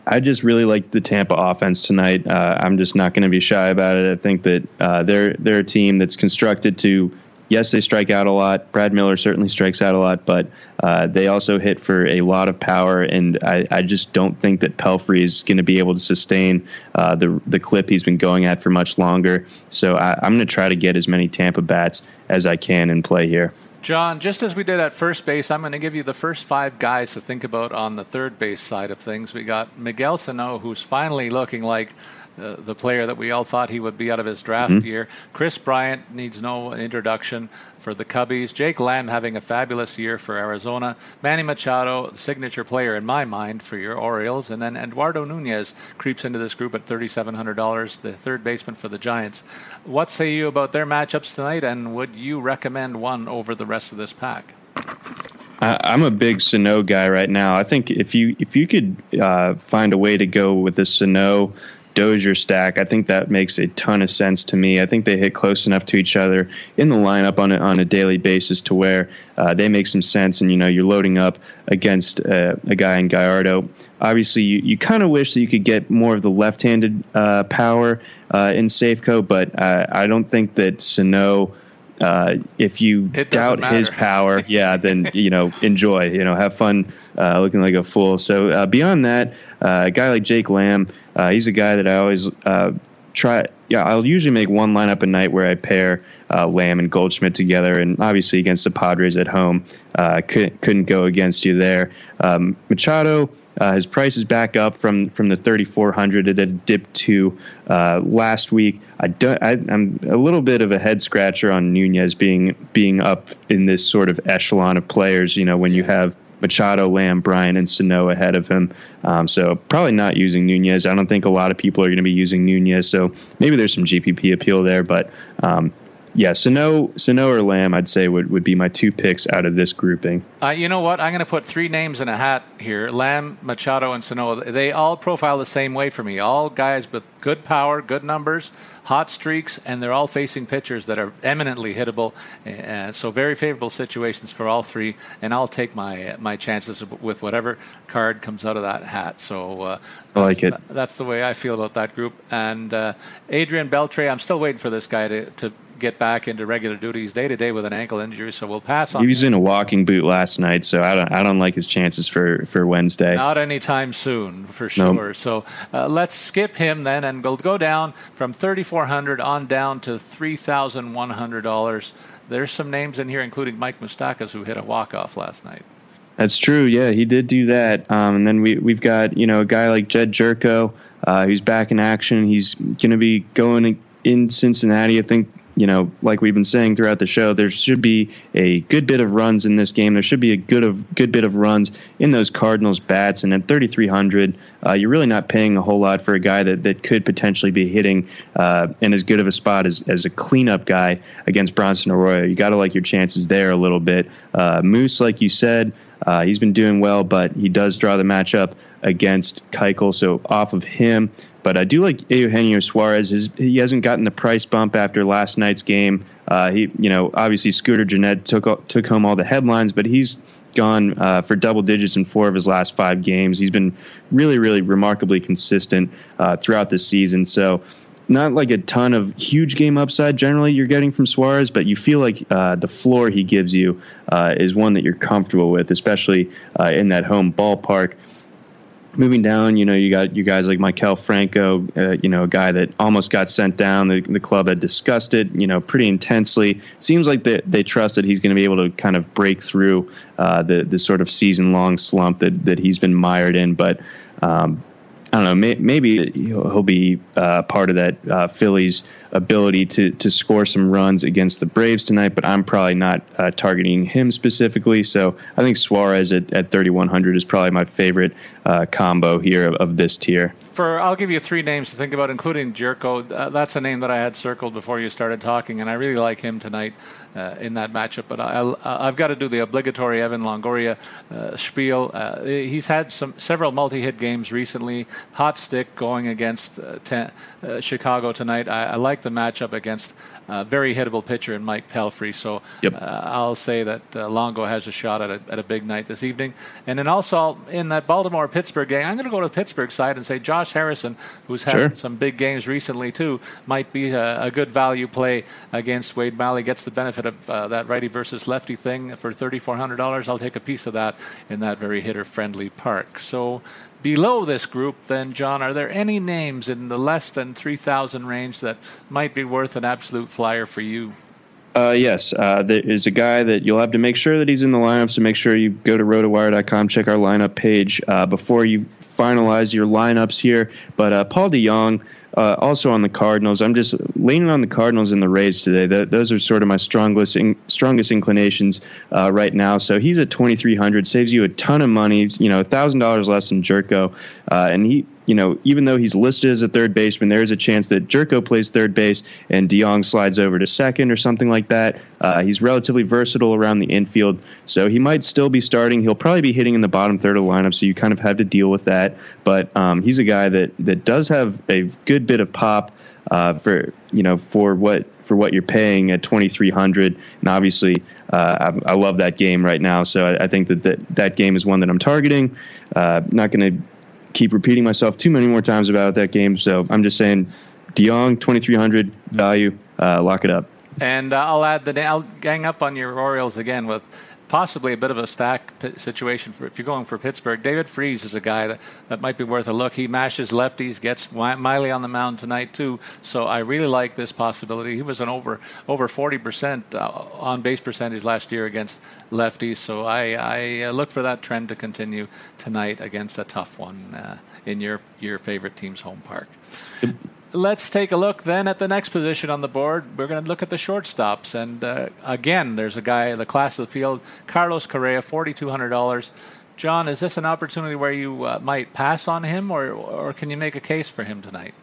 I just really like the Tampa offense tonight. Uh, I'm just not going to be shy about it. I think that uh, they're they're a team that's constructed to yes, they strike out a lot. Brad Miller certainly strikes out a lot, but uh, they also hit for a lot of power, and I, I just don't think that Pelfrey is going to be able to sustain uh, the the clip he's been going at for much longer. So I, I'm going to try to get as many Tampa bats as I can in play here. John, just as we did at first base, I'm going to give you the first five guys to think about on the third base side of things. We got Miguel Sano, who's finally looking like the player that we all thought he would be out of his draft mm-hmm. year. Kris Bryant needs no introduction for the Cubbies. Jake Lamb having a fabulous year for Arizona. Manny Machado, the signature player in my mind for your Orioles. And then Eduardo Nunez creeps into this group at $3,700, the third baseman for the Giants. What say you about their matchups tonight, and would you recommend one over the rest of this pack? I'm a big Sano guy right now. I think if you if you could uh, find a way to go with the Sano Dozier stack, I think that makes a ton of sense to me. I think they hit close enough to each other in the lineup on a, on a daily basis to where uh, they make some sense. And you know, you're loading up against uh, a guy in Gallardo. Obviously, you, you kind of wish that you could get more of the left-handed uh, power uh, in Safeco, but uh, I don't think that Sano. Uh, if you doubt matter. his power, *laughs* yeah, then you know enjoy, you know, have fun uh, looking like a fool. So uh, beyond that, uh, a guy like Jake Lamb, uh, he's a guy that I always uh, try. Yeah, I'll usually make one lineup a night where I pair uh, Lamb and Goldschmidt together, and obviously against the Padres at home, couldn't couldn't go against you there. Um, Machado. Uh, his price is back up from from the 3400 it had dipped to uh, last week. I, do, I am a little bit of a head scratcher on Nunez being being up in this sort of echelon of players. You know, when you have Machado, Lamb, Bryan, and Sano ahead of him. Um, so probably not using Nunez. I don't think a lot of people are going to be using Nunez. So maybe there's some GPP appeal there, but um, yeah, Sano, Sano or Lamb, I'd say would, would be my two picks out of this grouping. Uh, you know what? I'm going to put three names in a hat here: Lamb, Machado, and Sano. They all profile the same way for me. All guys with good power, good numbers, hot streaks, and they're all facing pitchers that are eminently hittable. Uh, so very favorable situations for all three. And I'll take my my chances with whatever card comes out of that hat. So uh, I like it. That's the way I feel about that group. And uh, Adrian Beltre, I'm still waiting for this guy to, to get back into regular duties day to day with an ankle injury. So we'll pass on. He was in a walking boot last night, so I don't I don't like his chances for for Wednesday. Not anytime soon, for sure. Nope. So uh, let's skip him then, and we'll go down from thirty four hundred on down to three thousand one hundred dollars. There's some names in here, including Mike Moustakas, who hit a walk off last night. That's true. Yeah, he did do that. Um, and then we we've got you know a guy like Jedd Gyorko. uh, who's back in action. He's going to be going in Cincinnati. I think you know, like we've been saying throughout the show, there should be a good bit of runs in this game. There should be a good of good bit of runs in those Cardinals bats. And at 3,300, uh, you're really not paying a whole lot for a guy that, that could potentially be hitting uh, in as good of a spot as, as a cleanup guy against Bronson Arroyo. You got to like your chances there a little bit. Uh, Moose, like you said, uh, he's been doing well, but he does draw the matchup against Keuchel. So off of him, but I do like Eugenio Suarez. His, he hasn't gotten the price bump after last night's game. Uh, he, you know, obviously Scooter Gennett took took home all the headlines, but he's gone uh, for double digits in four of his last five games. He's been really, really remarkably consistent uh, throughout the season. So not like a ton of huge game upside generally you're getting from Suarez, but you feel like uh, the floor he gives you uh, is one that you're comfortable with, especially uh, in that home ballpark moving down, you know, you got you guys like Maikel Franco, uh, you know, a guy that almost got sent down. The, the club had discussed it, you know, pretty intensely. Seems like they, they trust that he's going to be able to kind of break through uh, the the sort of season long slump that that he's been mired in. But um, I don't know. May, maybe he'll be uh, part of that uh, Phillies' ability to to score some runs against the Braves tonight. But I'm probably not uh, targeting him specifically. So I think Suarez at, at 3100 is probably my favorite uh, combo here of, of, this tier. For I'll give you three names to think about, including Gyorko. Uh, that's a name that I had circled before you started talking, and I really like him tonight uh, in that matchup. But I, have got to do the obligatory Evan Longoria spiel. he's had some several multi-hit games recently hot stick going against uh, ten, uh, Chicago tonight. I, I, like the matchup against a very hittable pitcher in Mike Pelfrey. So yep. uh, I'll say that uh, Longo has a shot at a, at a big night this evening. And then also in that Baltimore Pittsburgh game, I'm going to go to the Pittsburgh side and say Josh Harrison, who's had sure. some big games recently too, might be a, a, good value play against Wade Miley. Gets the benefit of uh, that righty versus lefty thing for $3,400. I'll take a piece of that in that very hitter friendly park. So below this group, then, John, are there any names in the less than 3,000 range that might be worth an absolute flyer for you? Uh, yes, uh, there is a guy that you'll have to make sure that he's in the lineup. So make sure you go to rotowire.com, check our lineup page uh, before you finalize your lineups here. But uh, Paul DeJong uh, also on the Cardinals. I'm just leaning on the Cardinals and the Rays today. The, those are sort of my strongest in, strongest inclinations uh, right now. So he's at 2,300, saves you a ton of money. You know, thousand dollars less than Gyorko, uh, and he you know, even though he's listed as a third baseman, there is a chance that Gyorko plays third base and DeJong slides over to second or something like that. Uh, he's relatively versatile around the infield, so he might still be starting. He'll probably be hitting in the bottom third of the lineup, so you kind of have to deal with that. But um, he's a guy that that does have a good bit of pop uh, for you know for what for what you're paying at 2300 and obviously uh, I, I, love that game right now so I, I, think that, that that game is one that I'm targeting uh, not going to keep repeating myself too many more times about that game. So I'm just saying, DeJong 2300 value, uh, lock it up. And uh, I'll add the I'll gang up on your Orioles again with possibly a bit of a stack situation for if you're going for Pittsburgh. David Freese is a guy that, that might be worth a look. He mashes lefties, gets Miley on the mound tonight too. So I really like this possibility. He was an over over 40% uh, on base percentage last year against lefties. So I, I uh, look for that trend to continue tonight against a tough one uh, in your your favorite team's home park. Let's take a look then at the next position on the board. We're going to look at the shortstops. And uh, again, there's a guy, in the class of the field, Carlos Correa, $4,200. John, is this an opportunity where you uh, might pass on him, or, or can you make a case for him tonight?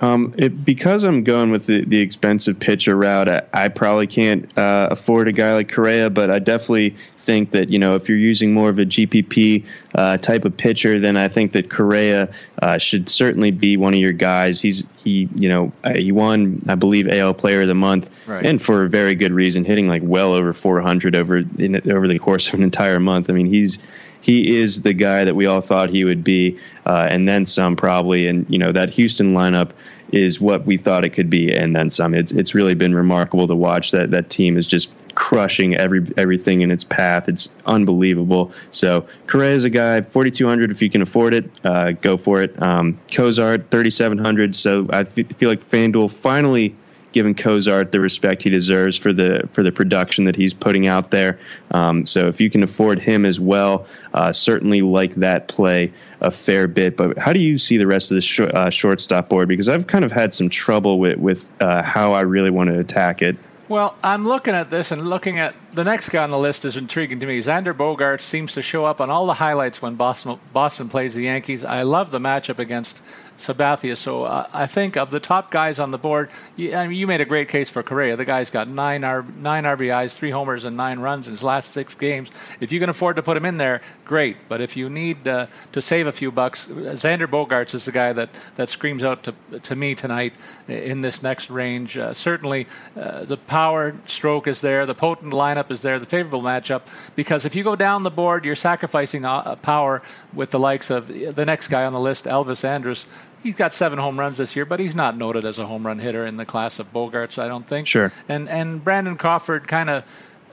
Um, it, because I'm going with the, the expensive pitcher route, I, I probably can't uh, afford a guy like Correa, but I definitely think that you know if you're using more of a GPP uh, type of pitcher, then I think that Correa uh, should certainly be one of your guys. He's he you know uh, he won I believe AL Player of the Month, right. and for a very good reason, hitting like well over 400 over in, over the course of an entire month. I mean he's he is the guy that we all thought he would be, uh, and then some probably. And you know that Houston lineup is what we thought it could be, and then some. It's it's really been remarkable to watch that that team is just crushing every everything in its path. It's unbelievable. So Correa is a guy, 4,200 if you can afford it, uh, go for it. Um, Cozart, 3,700. So I feel like FanDuel finally giving Cozart the respect he deserves for the for the production that he's putting out there. Um, so if you can afford him as well, uh, certainly like that play a fair bit. But how do you see the rest of the sh- uh, shortstop board? Because I've kind of had some trouble with with uh, how I really want to attack it. Well, I'm looking at this and looking at the next guy on the list is intriguing to me. Xander Bogaerts seems to show up on all the highlights when Boston, Boston plays the Yankees. I love the matchup against Sabathia. So uh, I think of the top guys on the board, you, I mean, you made a great case for Correa. The guy's got nine R, nine RBIs, three homers, and nine runs in his last six games. If you can afford to put him in there, great. But if you need uh, to save a few bucks, Xander Bogaerts is the guy that, that screams out to, to me tonight in this next range. Uh, certainly, uh, the power stroke is there. The potent lineup is there, the favorable matchup, because if you go down the board, you're sacrificing uh, power with the likes of the next guy on the list, Elvis Andrus. He's got seven home runs this year, but he's not noted as a home run hitter in the class of Bogaerts, I don't think. Sure. And and Brandon Crawford kind of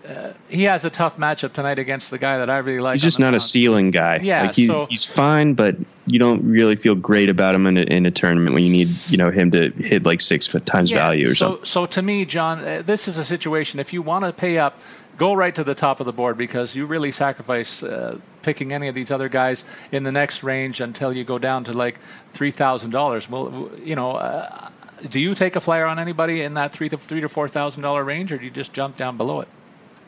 uh, he has a tough matchup tonight against the guy that I really like. He's just not a ceiling guy. Yeah, like he, so, he's fine, but you don't really feel great about him in a, in a tournament when you need you know him to hit like six times yeah, value or so, something. So to me, John, uh, this is a situation. If you want to pay up, go right to the top of the board because you really sacrifice uh, picking any of these other guys in the next range until you go down to like three thousand dollars. Well, you know. Uh, do you take a flyer on anybody in that three to three to four thousand dollar range, or do you just jump down below it?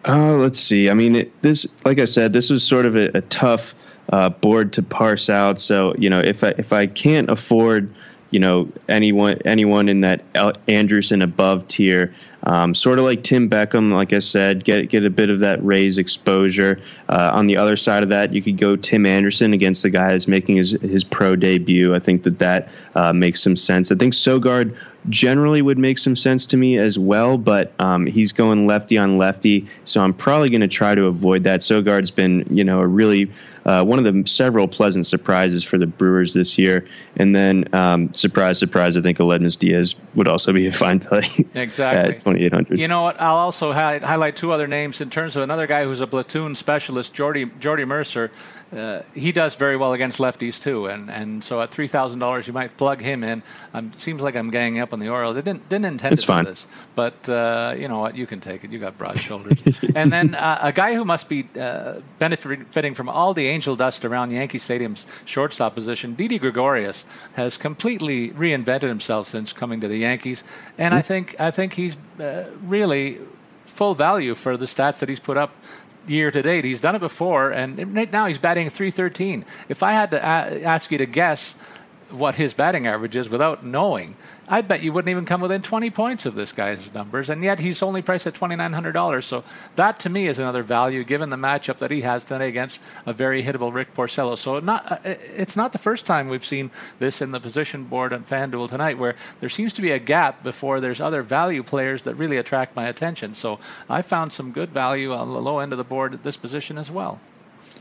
Oh, let's see. I mean, it, this, like I said, this was sort of a, a tough uh, board to parse out. So, you know, if I if I can't afford, you know, anyone anyone in that Andrus above tier, um, sort of like Tim Beckham, like I said, get get a bit of that Rays exposure. Uh, on the other side of that, you could go Tim Anderson against the guy that's making his his pro debut. I think that that uh, makes some sense. I think Sogard generally would make some sense to me as well, but um, he's going lefty on lefty, so I'm probably going to try to avoid that. Sogard's been, you know, a really uh, one of the several pleasant surprises for the Brewers this year. And then, um, surprise, surprise, I think Aledmys Diaz would also be a fine play. *laughs* Exactly. at 2,800. You know what? I'll also hi- highlight two other names in terms of another guy who's a platoon specialist, Jordy, Jordy Mercer. Uh, he does very well against lefties too, and, and so at three thousand dollars you might plug him in. Um, seems like I'm ganging up on the Orioles. I didn't didn't intend it's to fine. do this, but uh, you know what? You can take it. You got broad shoulders. *laughs* and then uh, a guy who must be uh, benefiting from all the angel dust around Yankee Stadium's shortstop position, Didi Gregorius, has completely reinvented himself since coming to the Yankees, and I think I think he's uh, really full value for the stats that he's put up year to date. He's done it before, and right now he's batting 313. If I had to a- ask you to guess what his batting average is without knowing, I bet you wouldn't even come within 20 points of this guy's numbers, and yet he's only priced at $2,900. So that to me is another value given the matchup that he has today against a very hittable Rick Porcello. So not, uh, it's not the first time we've seen this in the position board on FanDuel tonight, where there seems to be a gap before there's other value players that really attract my attention. So I found some good value on the low end of the board at this position as well.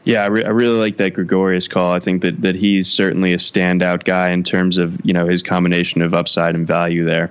Yeah, I, re- I, really like that Gregorius call. I think that, that he's certainly a standout guy in terms of you know his combination of upside and value there.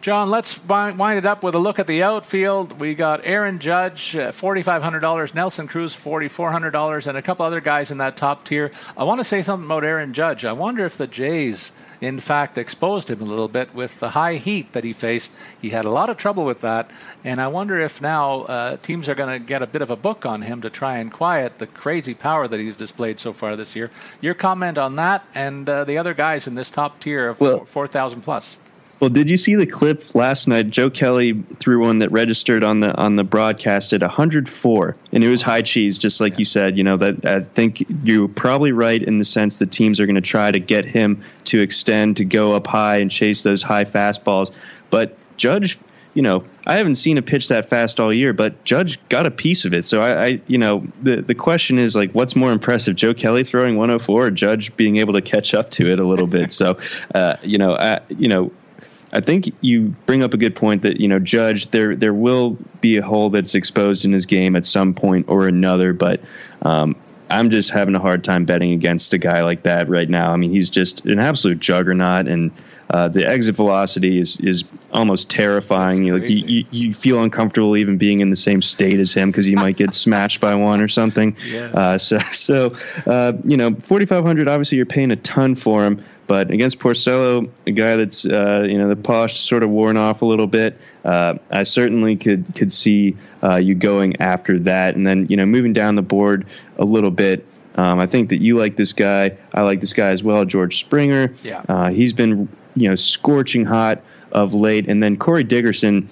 John, let's wind it up with a look at the outfield. We got Aaron Judge, uh, $4,500, Nelson Cruz, $4,400, and a couple other guys in that top tier. I want to say something about Aaron Judge. I wonder if the Jays, in fact, exposed him a little bit with the high heat that he faced. He had a lot of trouble with that, and I wonder if now uh, teams are going to get a bit of a book on him to try and quiet the crazy power that he's displayed so far this year. Your comment on that and uh, the other guys in this top tier of well, 4,000 plus. Well, did you see the clip last night? Joe Kelly threw one that registered on the on the broadcast at 104, and it was high cheese, just like you said. You know that I think you're probably right in the sense that teams are going to try to get him to extend, to go up high and chase those high fastballs. But Judge, you know, I haven't seen a pitch that fast all year, but Judge got a piece of it. So I, I you know, the the question is like, what's more impressive, Joe Kelly throwing 104 or Judge being able to catch up to it a little bit? So, uh, you know, I, you know I think you bring up a good point that you know Judge there there will be a hole that's exposed in his game at some point or another, but um, I'm just having a hard time betting against a guy like that right now. I mean, he's just an absolute juggernaut, and uh, the exit velocity is is almost terrifying. You, like, you, you, you feel uncomfortable even being in the same state as him because you might get smashed by one or something. *laughs* Yeah. Uh, so *laughs* so uh, you know, 4,500. Obviously, you're paying a ton for him. But against Porcello, a guy that's uh, you know the polish sort of worn off a little bit, uh, I certainly could could see uh, you going after that, and then you know moving down the board a little bit. Um, I think that you like this guy. I like this guy as well, George Springer. Yeah, uh, he's been you know scorching hot of late, and then Corey Dickerson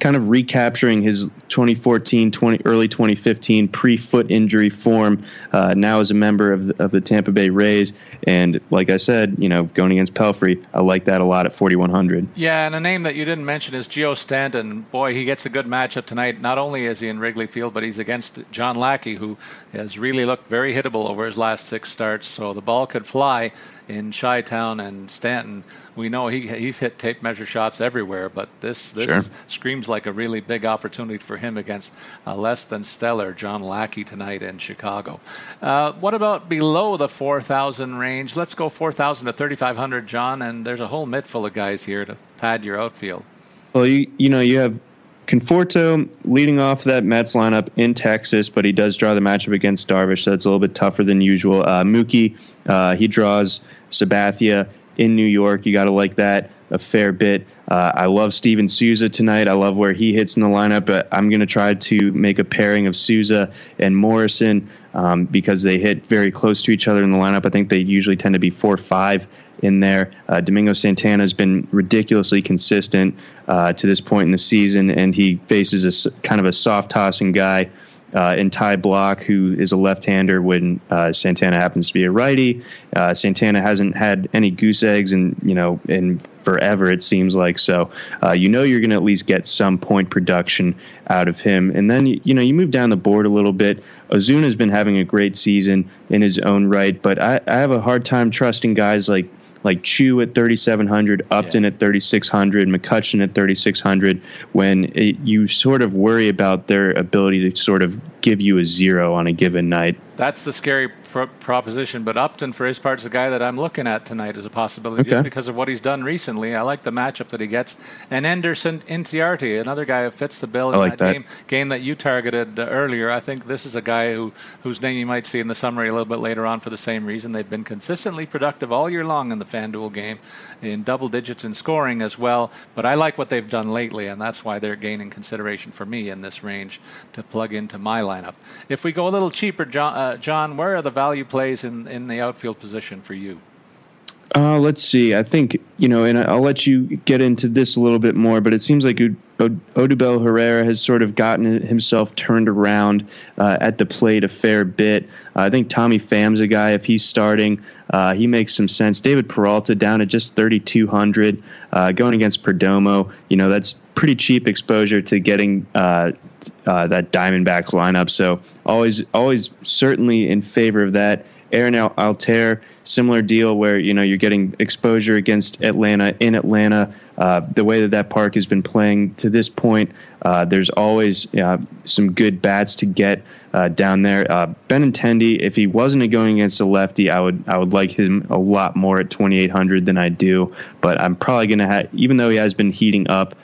kind of recapturing his 2014, 20, early 2015 pre-foot injury form. Uh, now as a member of the, of the Tampa Bay Rays, and like I said, you know, going against Pelfrey, I like that a lot at 4100. Yeah, and a name that you didn't mention is Geo Stanton. Boy, he gets a good matchup tonight. Not only is he in Wrigley Field, but he's against John Lackey, who has really looked very hittable over his last six starts. So the ball could fly in Chi Town and Stanton, we know he he's hit tape measure shots everywhere. But this this sure. screams like a really big opportunity for him against uh, less than stellar John Lackey tonight in Chicago. Uh, what about below the 4,000 range? Let's go 4,000 to 3,500, John. And there's a whole mitt full of guys here to pad your outfield. Well, you you know you have Conforto leading off that Mets lineup in Texas, but he does draw the matchup against Darvish, so it's a little bit tougher than usual. Uh, Mookie, uh, he draws Sabathia in New York. You got to like that a fair bit. Uh, I love Steven Souza tonight. I love where he hits in the lineup, but I'm going to try to make a pairing of Souza and Morrison um, because they hit very close to each other in the lineup. I think they usually tend to be 4 5 in there. Uh, Domingo Santana has been ridiculously consistent uh, to this point in the season, and he faces a kind of a soft tossing guy uh, in Ty Blach, who is a left-hander when uh, Santana happens to be a righty. Uh, Santana hasn't had any goose eggs, and you know, in forever it seems like. So uh, you know you're going to at least get some point production out of him, and then you, you know you move down the board a little bit. Ozuna has been having a great season in his own right, but I, I have a hard time trusting guys like like Choo at 3,700, Upton yeah. at 3,600, McCutchen at 3,600, when it, you sort of worry about their ability to sort of give you a zero on a given night. That's the scary pro- proposition. But Upton, for his part, is the guy that I'm looking at tonight as a possibility okay. just because of what he's done recently. I like the matchup that he gets. And Anderson Inciarte, another guy who fits the bill in like that, that, Game, game that you targeted uh, earlier. I think this is a guy who whose name you might see in the summary a little bit later on for the same reason. They've been consistently productive all year long in the FanDuel game, in double digits in scoring as well. But I like what they've done lately, and that's why they're gaining consideration for me in this range to plug into my lineup. If we go a little cheaper, John, uh, John where are the value plays in, in the outfield position for you? Uh, let's see. I think you know, and I'll let you get into this a little bit more. But it seems like Odubel Herrera has sort of gotten himself turned around uh, at the plate a fair bit. Uh, I think Tommy Pham's a guy. If he's starting, uh, he makes some sense. David Peralta down at just 3,200, uh, going against Perdomo. You know, that's pretty cheap exposure to getting uh, uh, that Diamondbacks lineup. So always, always certainly in favor of that. Aaron Altherr, similar deal where you know you're getting exposure against Atlanta in Atlanta. Uh, the way that that park has been playing to this point, uh, there's always uh, some good bats to get uh, down there. Uh, Benintendi, if he wasn't going against a lefty, I would I would like him a lot more at 2,800 than I do. But I'm probably going to have, even though he has been heating up.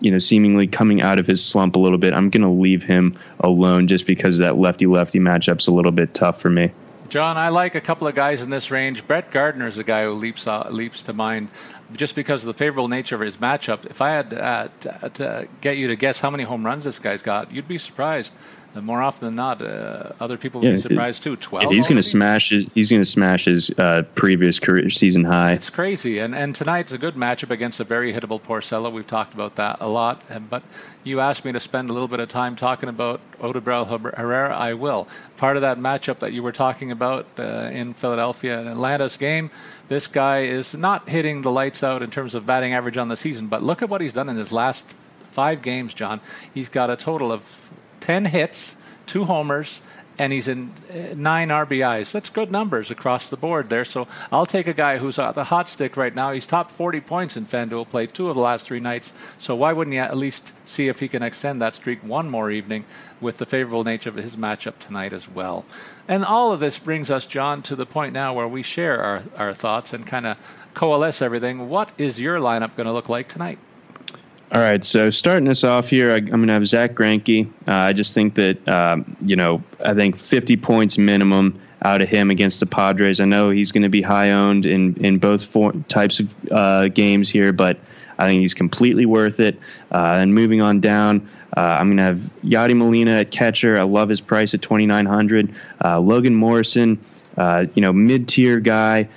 You know, seemingly coming out of his slump a little bit. I'm going to leave him alone just because that lefty lefty matchup's a little bit tough for me. John, I like a couple of guys in this range. Brett Gardner is a guy who leaps uh, leaps to mind just because of the favorable nature of his matchup. If I had uh, to, to get you to guess how many home runs this guy's got, you'd be surprised more often than not, uh, other people will yeah, be surprised too. Twelve. He's going to smash his. He's going to smash his uh, previous career season high. It's crazy, and and tonight's a good matchup against a very hittable Porcello. We've talked about that a lot, and, but you asked me to spend a little bit of time talking about Odubel Herrera. I will. Part of that matchup that you were talking about uh, in Philadelphia and Atlanta's game. This guy is not hitting the lights out in terms of batting average on the season, but look at what he's done in his last five games, John. He's got a total of 10 hits, two homers, and he's in uh, nine RBIs. That's good numbers across the board there. So I'll take a guy who's at the hot stick right now. He's top 40 points in FanDuel play two of the last three nights. So why wouldn't you at least see if he can extend that streak one more evening with the favorable nature of his matchup tonight as well? And all of this brings us, John, to the point now where we share our, our thoughts and kind of coalesce everything. What is your lineup going to look like tonight? All right, so starting us off here, I, am going to have Zack Greinke. Uh, I just think that um, you know, I think 50 points minimum out of him against the Padres. I know he's going to be high owned in in both types of uh, games here, but I think he's completely worth it. Uh, and moving on down, uh, I'm going to have Yadi Molina at catcher. I love his price at 2,900. Uh, Logan Morrison, uh, you know, mid tier guy.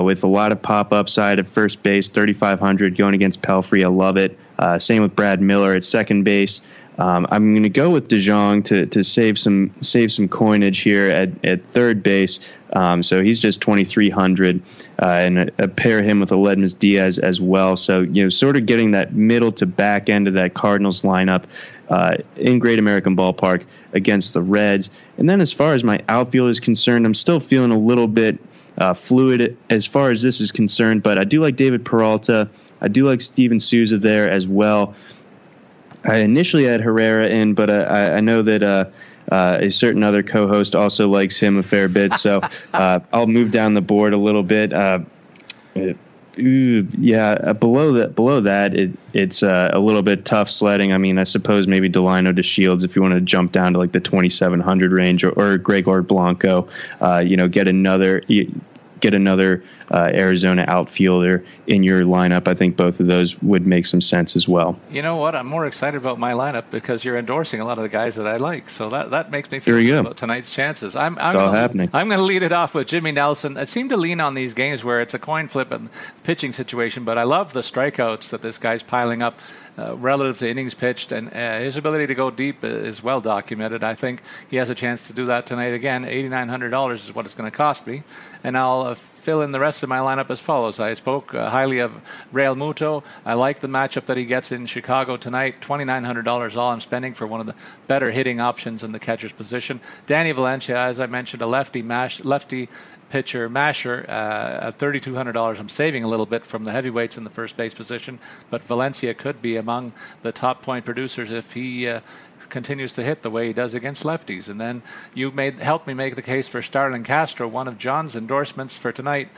With a lot of pop upside at first base, 3,500 going against Pelfrey. I love it. Uh, same with Brad Miller at second base. Um, I'm going to go with DeJong to to save some save some coinage here at, at third base. Um, so he's just 2,300, uh, and uh, pair him with Aledmys Diaz as well. So you know, sort of getting that middle to back end of that Cardinals lineup uh, in Great American Ballpark against the Reds. And then as far as my outfield is concerned, I'm still feeling a little bit uh, fluid as far as this is concerned. But I do like David Peralta. I do like Steven Souza there as well. I initially had Herrera in, but uh, I, I, know that uh, uh, a certain other co-host also likes him a fair bit. So *laughs* uh, I'll move down the board a little bit. Uh, ooh, yeah, below that, below that, it, it's a little bit tough sledding. I mean, I suppose maybe Delino DeShields if you want to jump down to like the 2700 range, or, or Gregor Blanco. you know, get another get another uh, Arizona outfielder in your lineup. I think both of those would make some sense as well. You know what? I'm more excited about my lineup because you're endorsing a lot of the guys that I like. So that, that makes me feel good about tonight's chances. I'm, I'm it's all gonna, happening. I'm going to lead it off with Jimmy Nelson. I seem to lean on these games where it's a coin flip and pitching situation, but I love the strikeouts that this guy's piling up. Uh, relative to innings pitched, and uh, his ability to go deep is well documented. I think he has a chance to do that tonight again. $8,900 is what it's going to cost me, and I'll uh, fill in the rest of my lineup as follows. I spoke uh, highly of Realmuto. I like the matchup that he gets in Chicago tonight. $2,900 all I'm spending for one of the better hitting options in the catcher's position. Danny Valencia, as I mentioned, a lefty mash, lefty pitcher masher uh, at $3,200. I'm saving a little bit from the heavyweights in the first base position, but Valencia could be among the top point producers if he uh, continues to hit the way he does against lefties. And then you made helped me make the case for Starlin Castro, one of John's endorsements for tonight.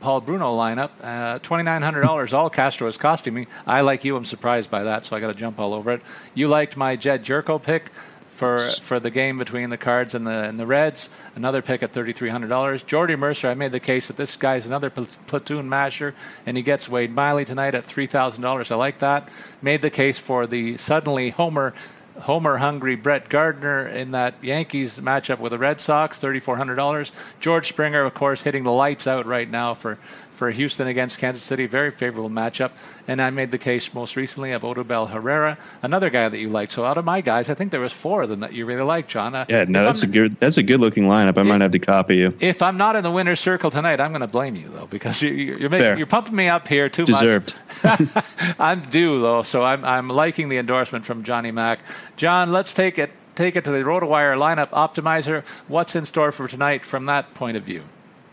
Paul Bruno lineup, uh, twenty nine hundred dollars. All Castro is costing me. I like you. I'm surprised by that, so I got to jump all over it. You liked my Jedd Gyorko pick for for the game between the Cards and the and the Reds. Another pick at thirty three hundred dollars. Jordy Mercer, I made the case that this guy's another pl- platoon masher, and he gets Wade Miley tonight at three thousand dollars. I like that. Made the case for the suddenly Homer. Homer hungry Brett Gardner in that Yankees matchup with the Red Sox, $3,400. George Springer, of course, hitting the lights out right now for for Houston against Kansas City. Very favorable matchup. And I made the case most recently of Odubel Herrera, another guy that you like. So out of my guys, I think there was four of them that you really like, John. Uh, yeah, no, that's I'm, a good that's a good looking lineup. I if, might have to copy you. If I'm not in the winner's circle tonight, I'm going to blame you though because you, are making, you're pumping me up here too Deserved. much. *laughs* I'm due though, so I'm I'm liking the endorsement from Johnny Mack. John, let's take it take it to the RotoWire lineup optimizer. What's in store for tonight from that point of view?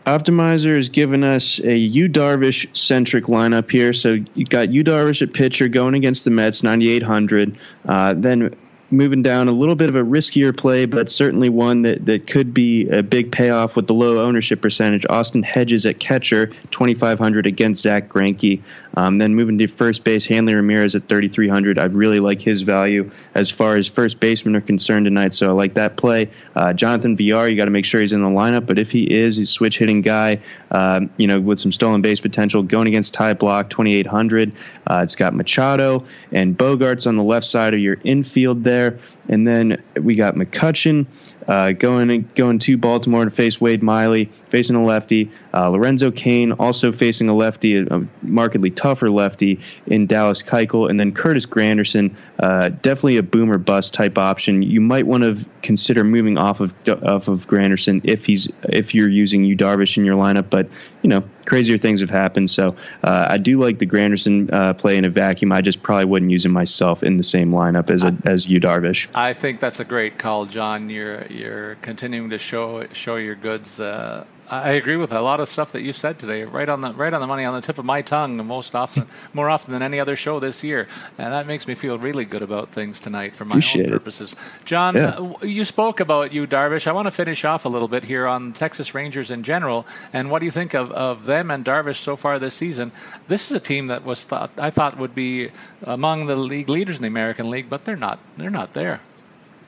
Optimizer has given us a Yu Darvish centric lineup here. So you got Yu Darvish at pitcher going against the Mets, 9,800. Uh, then moving down a little bit of a riskier play, but certainly one that, that could be a big payoff with the low ownership percentage. Austin Hedges at catcher, 2,500 against Zack Greinke. Um, then moving to first base, Hanley Ramirez at 3,300. I really like his value as far as first basemen are concerned tonight, so I like that play. Uh, Jonathan Villar, you got to make sure he's in the lineup, but if he is, he's a switch hitting guy, um, you know, with some stolen base potential, going against Ty Blach, 2,800. Uh, it's got Machado and Bogaerts on the left side of your infield there. And then we got McCutchen uh, going going to Baltimore to face Wade Miley, facing a lefty. Uh, Lorenzo Cain also facing a lefty, a markedly tougher lefty in Dallas Keuchel, and then Curtis Granderson, uh, definitely a boomer bust type option. You might want to consider moving off of off of Granderson if he's if you're using Yu Darvish in your lineup, but you know crazier things have happened. So uh, I do like the Granderson uh, play in a vacuum. I just probably wouldn't use him myself in the same lineup as a, as Yu Darvish. I think that's a great call, John. You're you're continuing to show show your goods. Uh, I agree with a lot of stuff that you said today. Right on the right on the money, on the tip of my tongue, most often, *laughs* more often than any other show this year, and that makes me feel really good about things tonight for my Appreciate own purposes. It. John, yeah. uh, you spoke about Yu, Darvish. I want to finish off a little bit here on Texas Rangers in general, and what do you think of, of them and Darvish so far this season? This is a team that was thought I thought would be among the league leaders in the American League, but they're not. They're not there.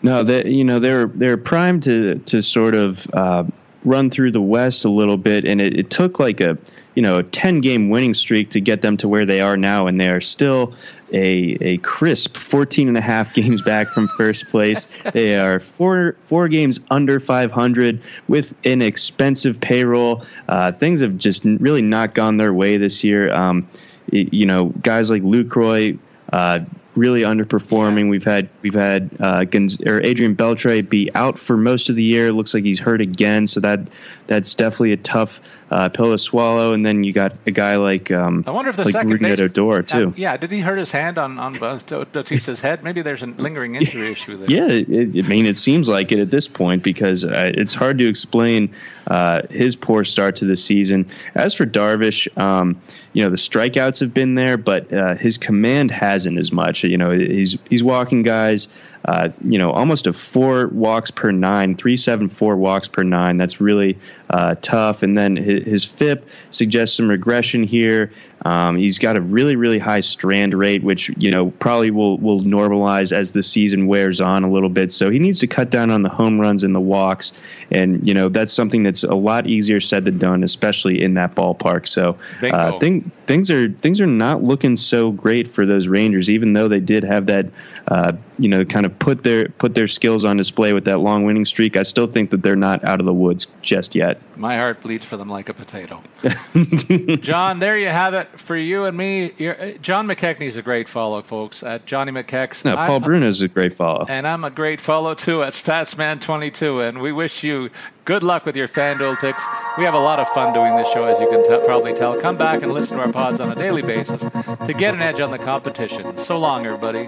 No, they you know they're they're primed to to sort of. Uh, run through the West a little bit, and it, it took like a you know a 10 game winning streak to get them to where they are now, and they are still a a crisp 14 and a half games back from first place. *laughs* they are four four games under 500 with an expensive payroll. Uh, things have just really not gone their way this year. Um, you know, guys like Lucroy. Uh, really underperforming. Yeah. We've had we've had uh, Gonz- or Adrian Beltre be out for most of the year. Looks like he's hurt again, so that that's definitely a tough uh, pill to swallow. And then you got a guy like um, I wonder if the like second base, Odor too. Uh, yeah, did he hurt his hand on on Bautista's head? Maybe there's a lingering injury issue there. Yeah, it, I mean, it seems like it at this point because uh, it's hard to explain uh, his poor start to the season. As for Darvish, um, you know the strikeouts have been there, but uh, his command hasn't as much. You know, he's he's walking guys. Uh, you know, almost a four walks per nine, three seven four walks per nine. That's really uh, tough. And then his, his, FIP suggests some regression here. Um, he's got a really really high strand rate, which you know probably will will normalize as the season wears on a little bit. So he needs to cut down on the home runs and the walks, and you know that's something that's a lot easier said than done, especially in that ballpark. So uh, thing, things are things are not looking so great for those Rangers, even though they did have that uh, you know kind of put their put their skills on display with that long winning streak, I still think that they're not out of the woods just yet. My heart bleeds for them like a potato. *laughs* John, there you have it for you and me. You're, uh, John McKechnie is a great follow, folks. At Johnnymckechs. No, Paul Bruno is a great follow, and I'm a great follow too at Statsman22. And we wish you good luck with your FanDuel picks. We have a lot of fun doing this show, as you can t- probably tell. Come back and listen to our pods on a daily basis to get an edge on the competition. So long, everybody.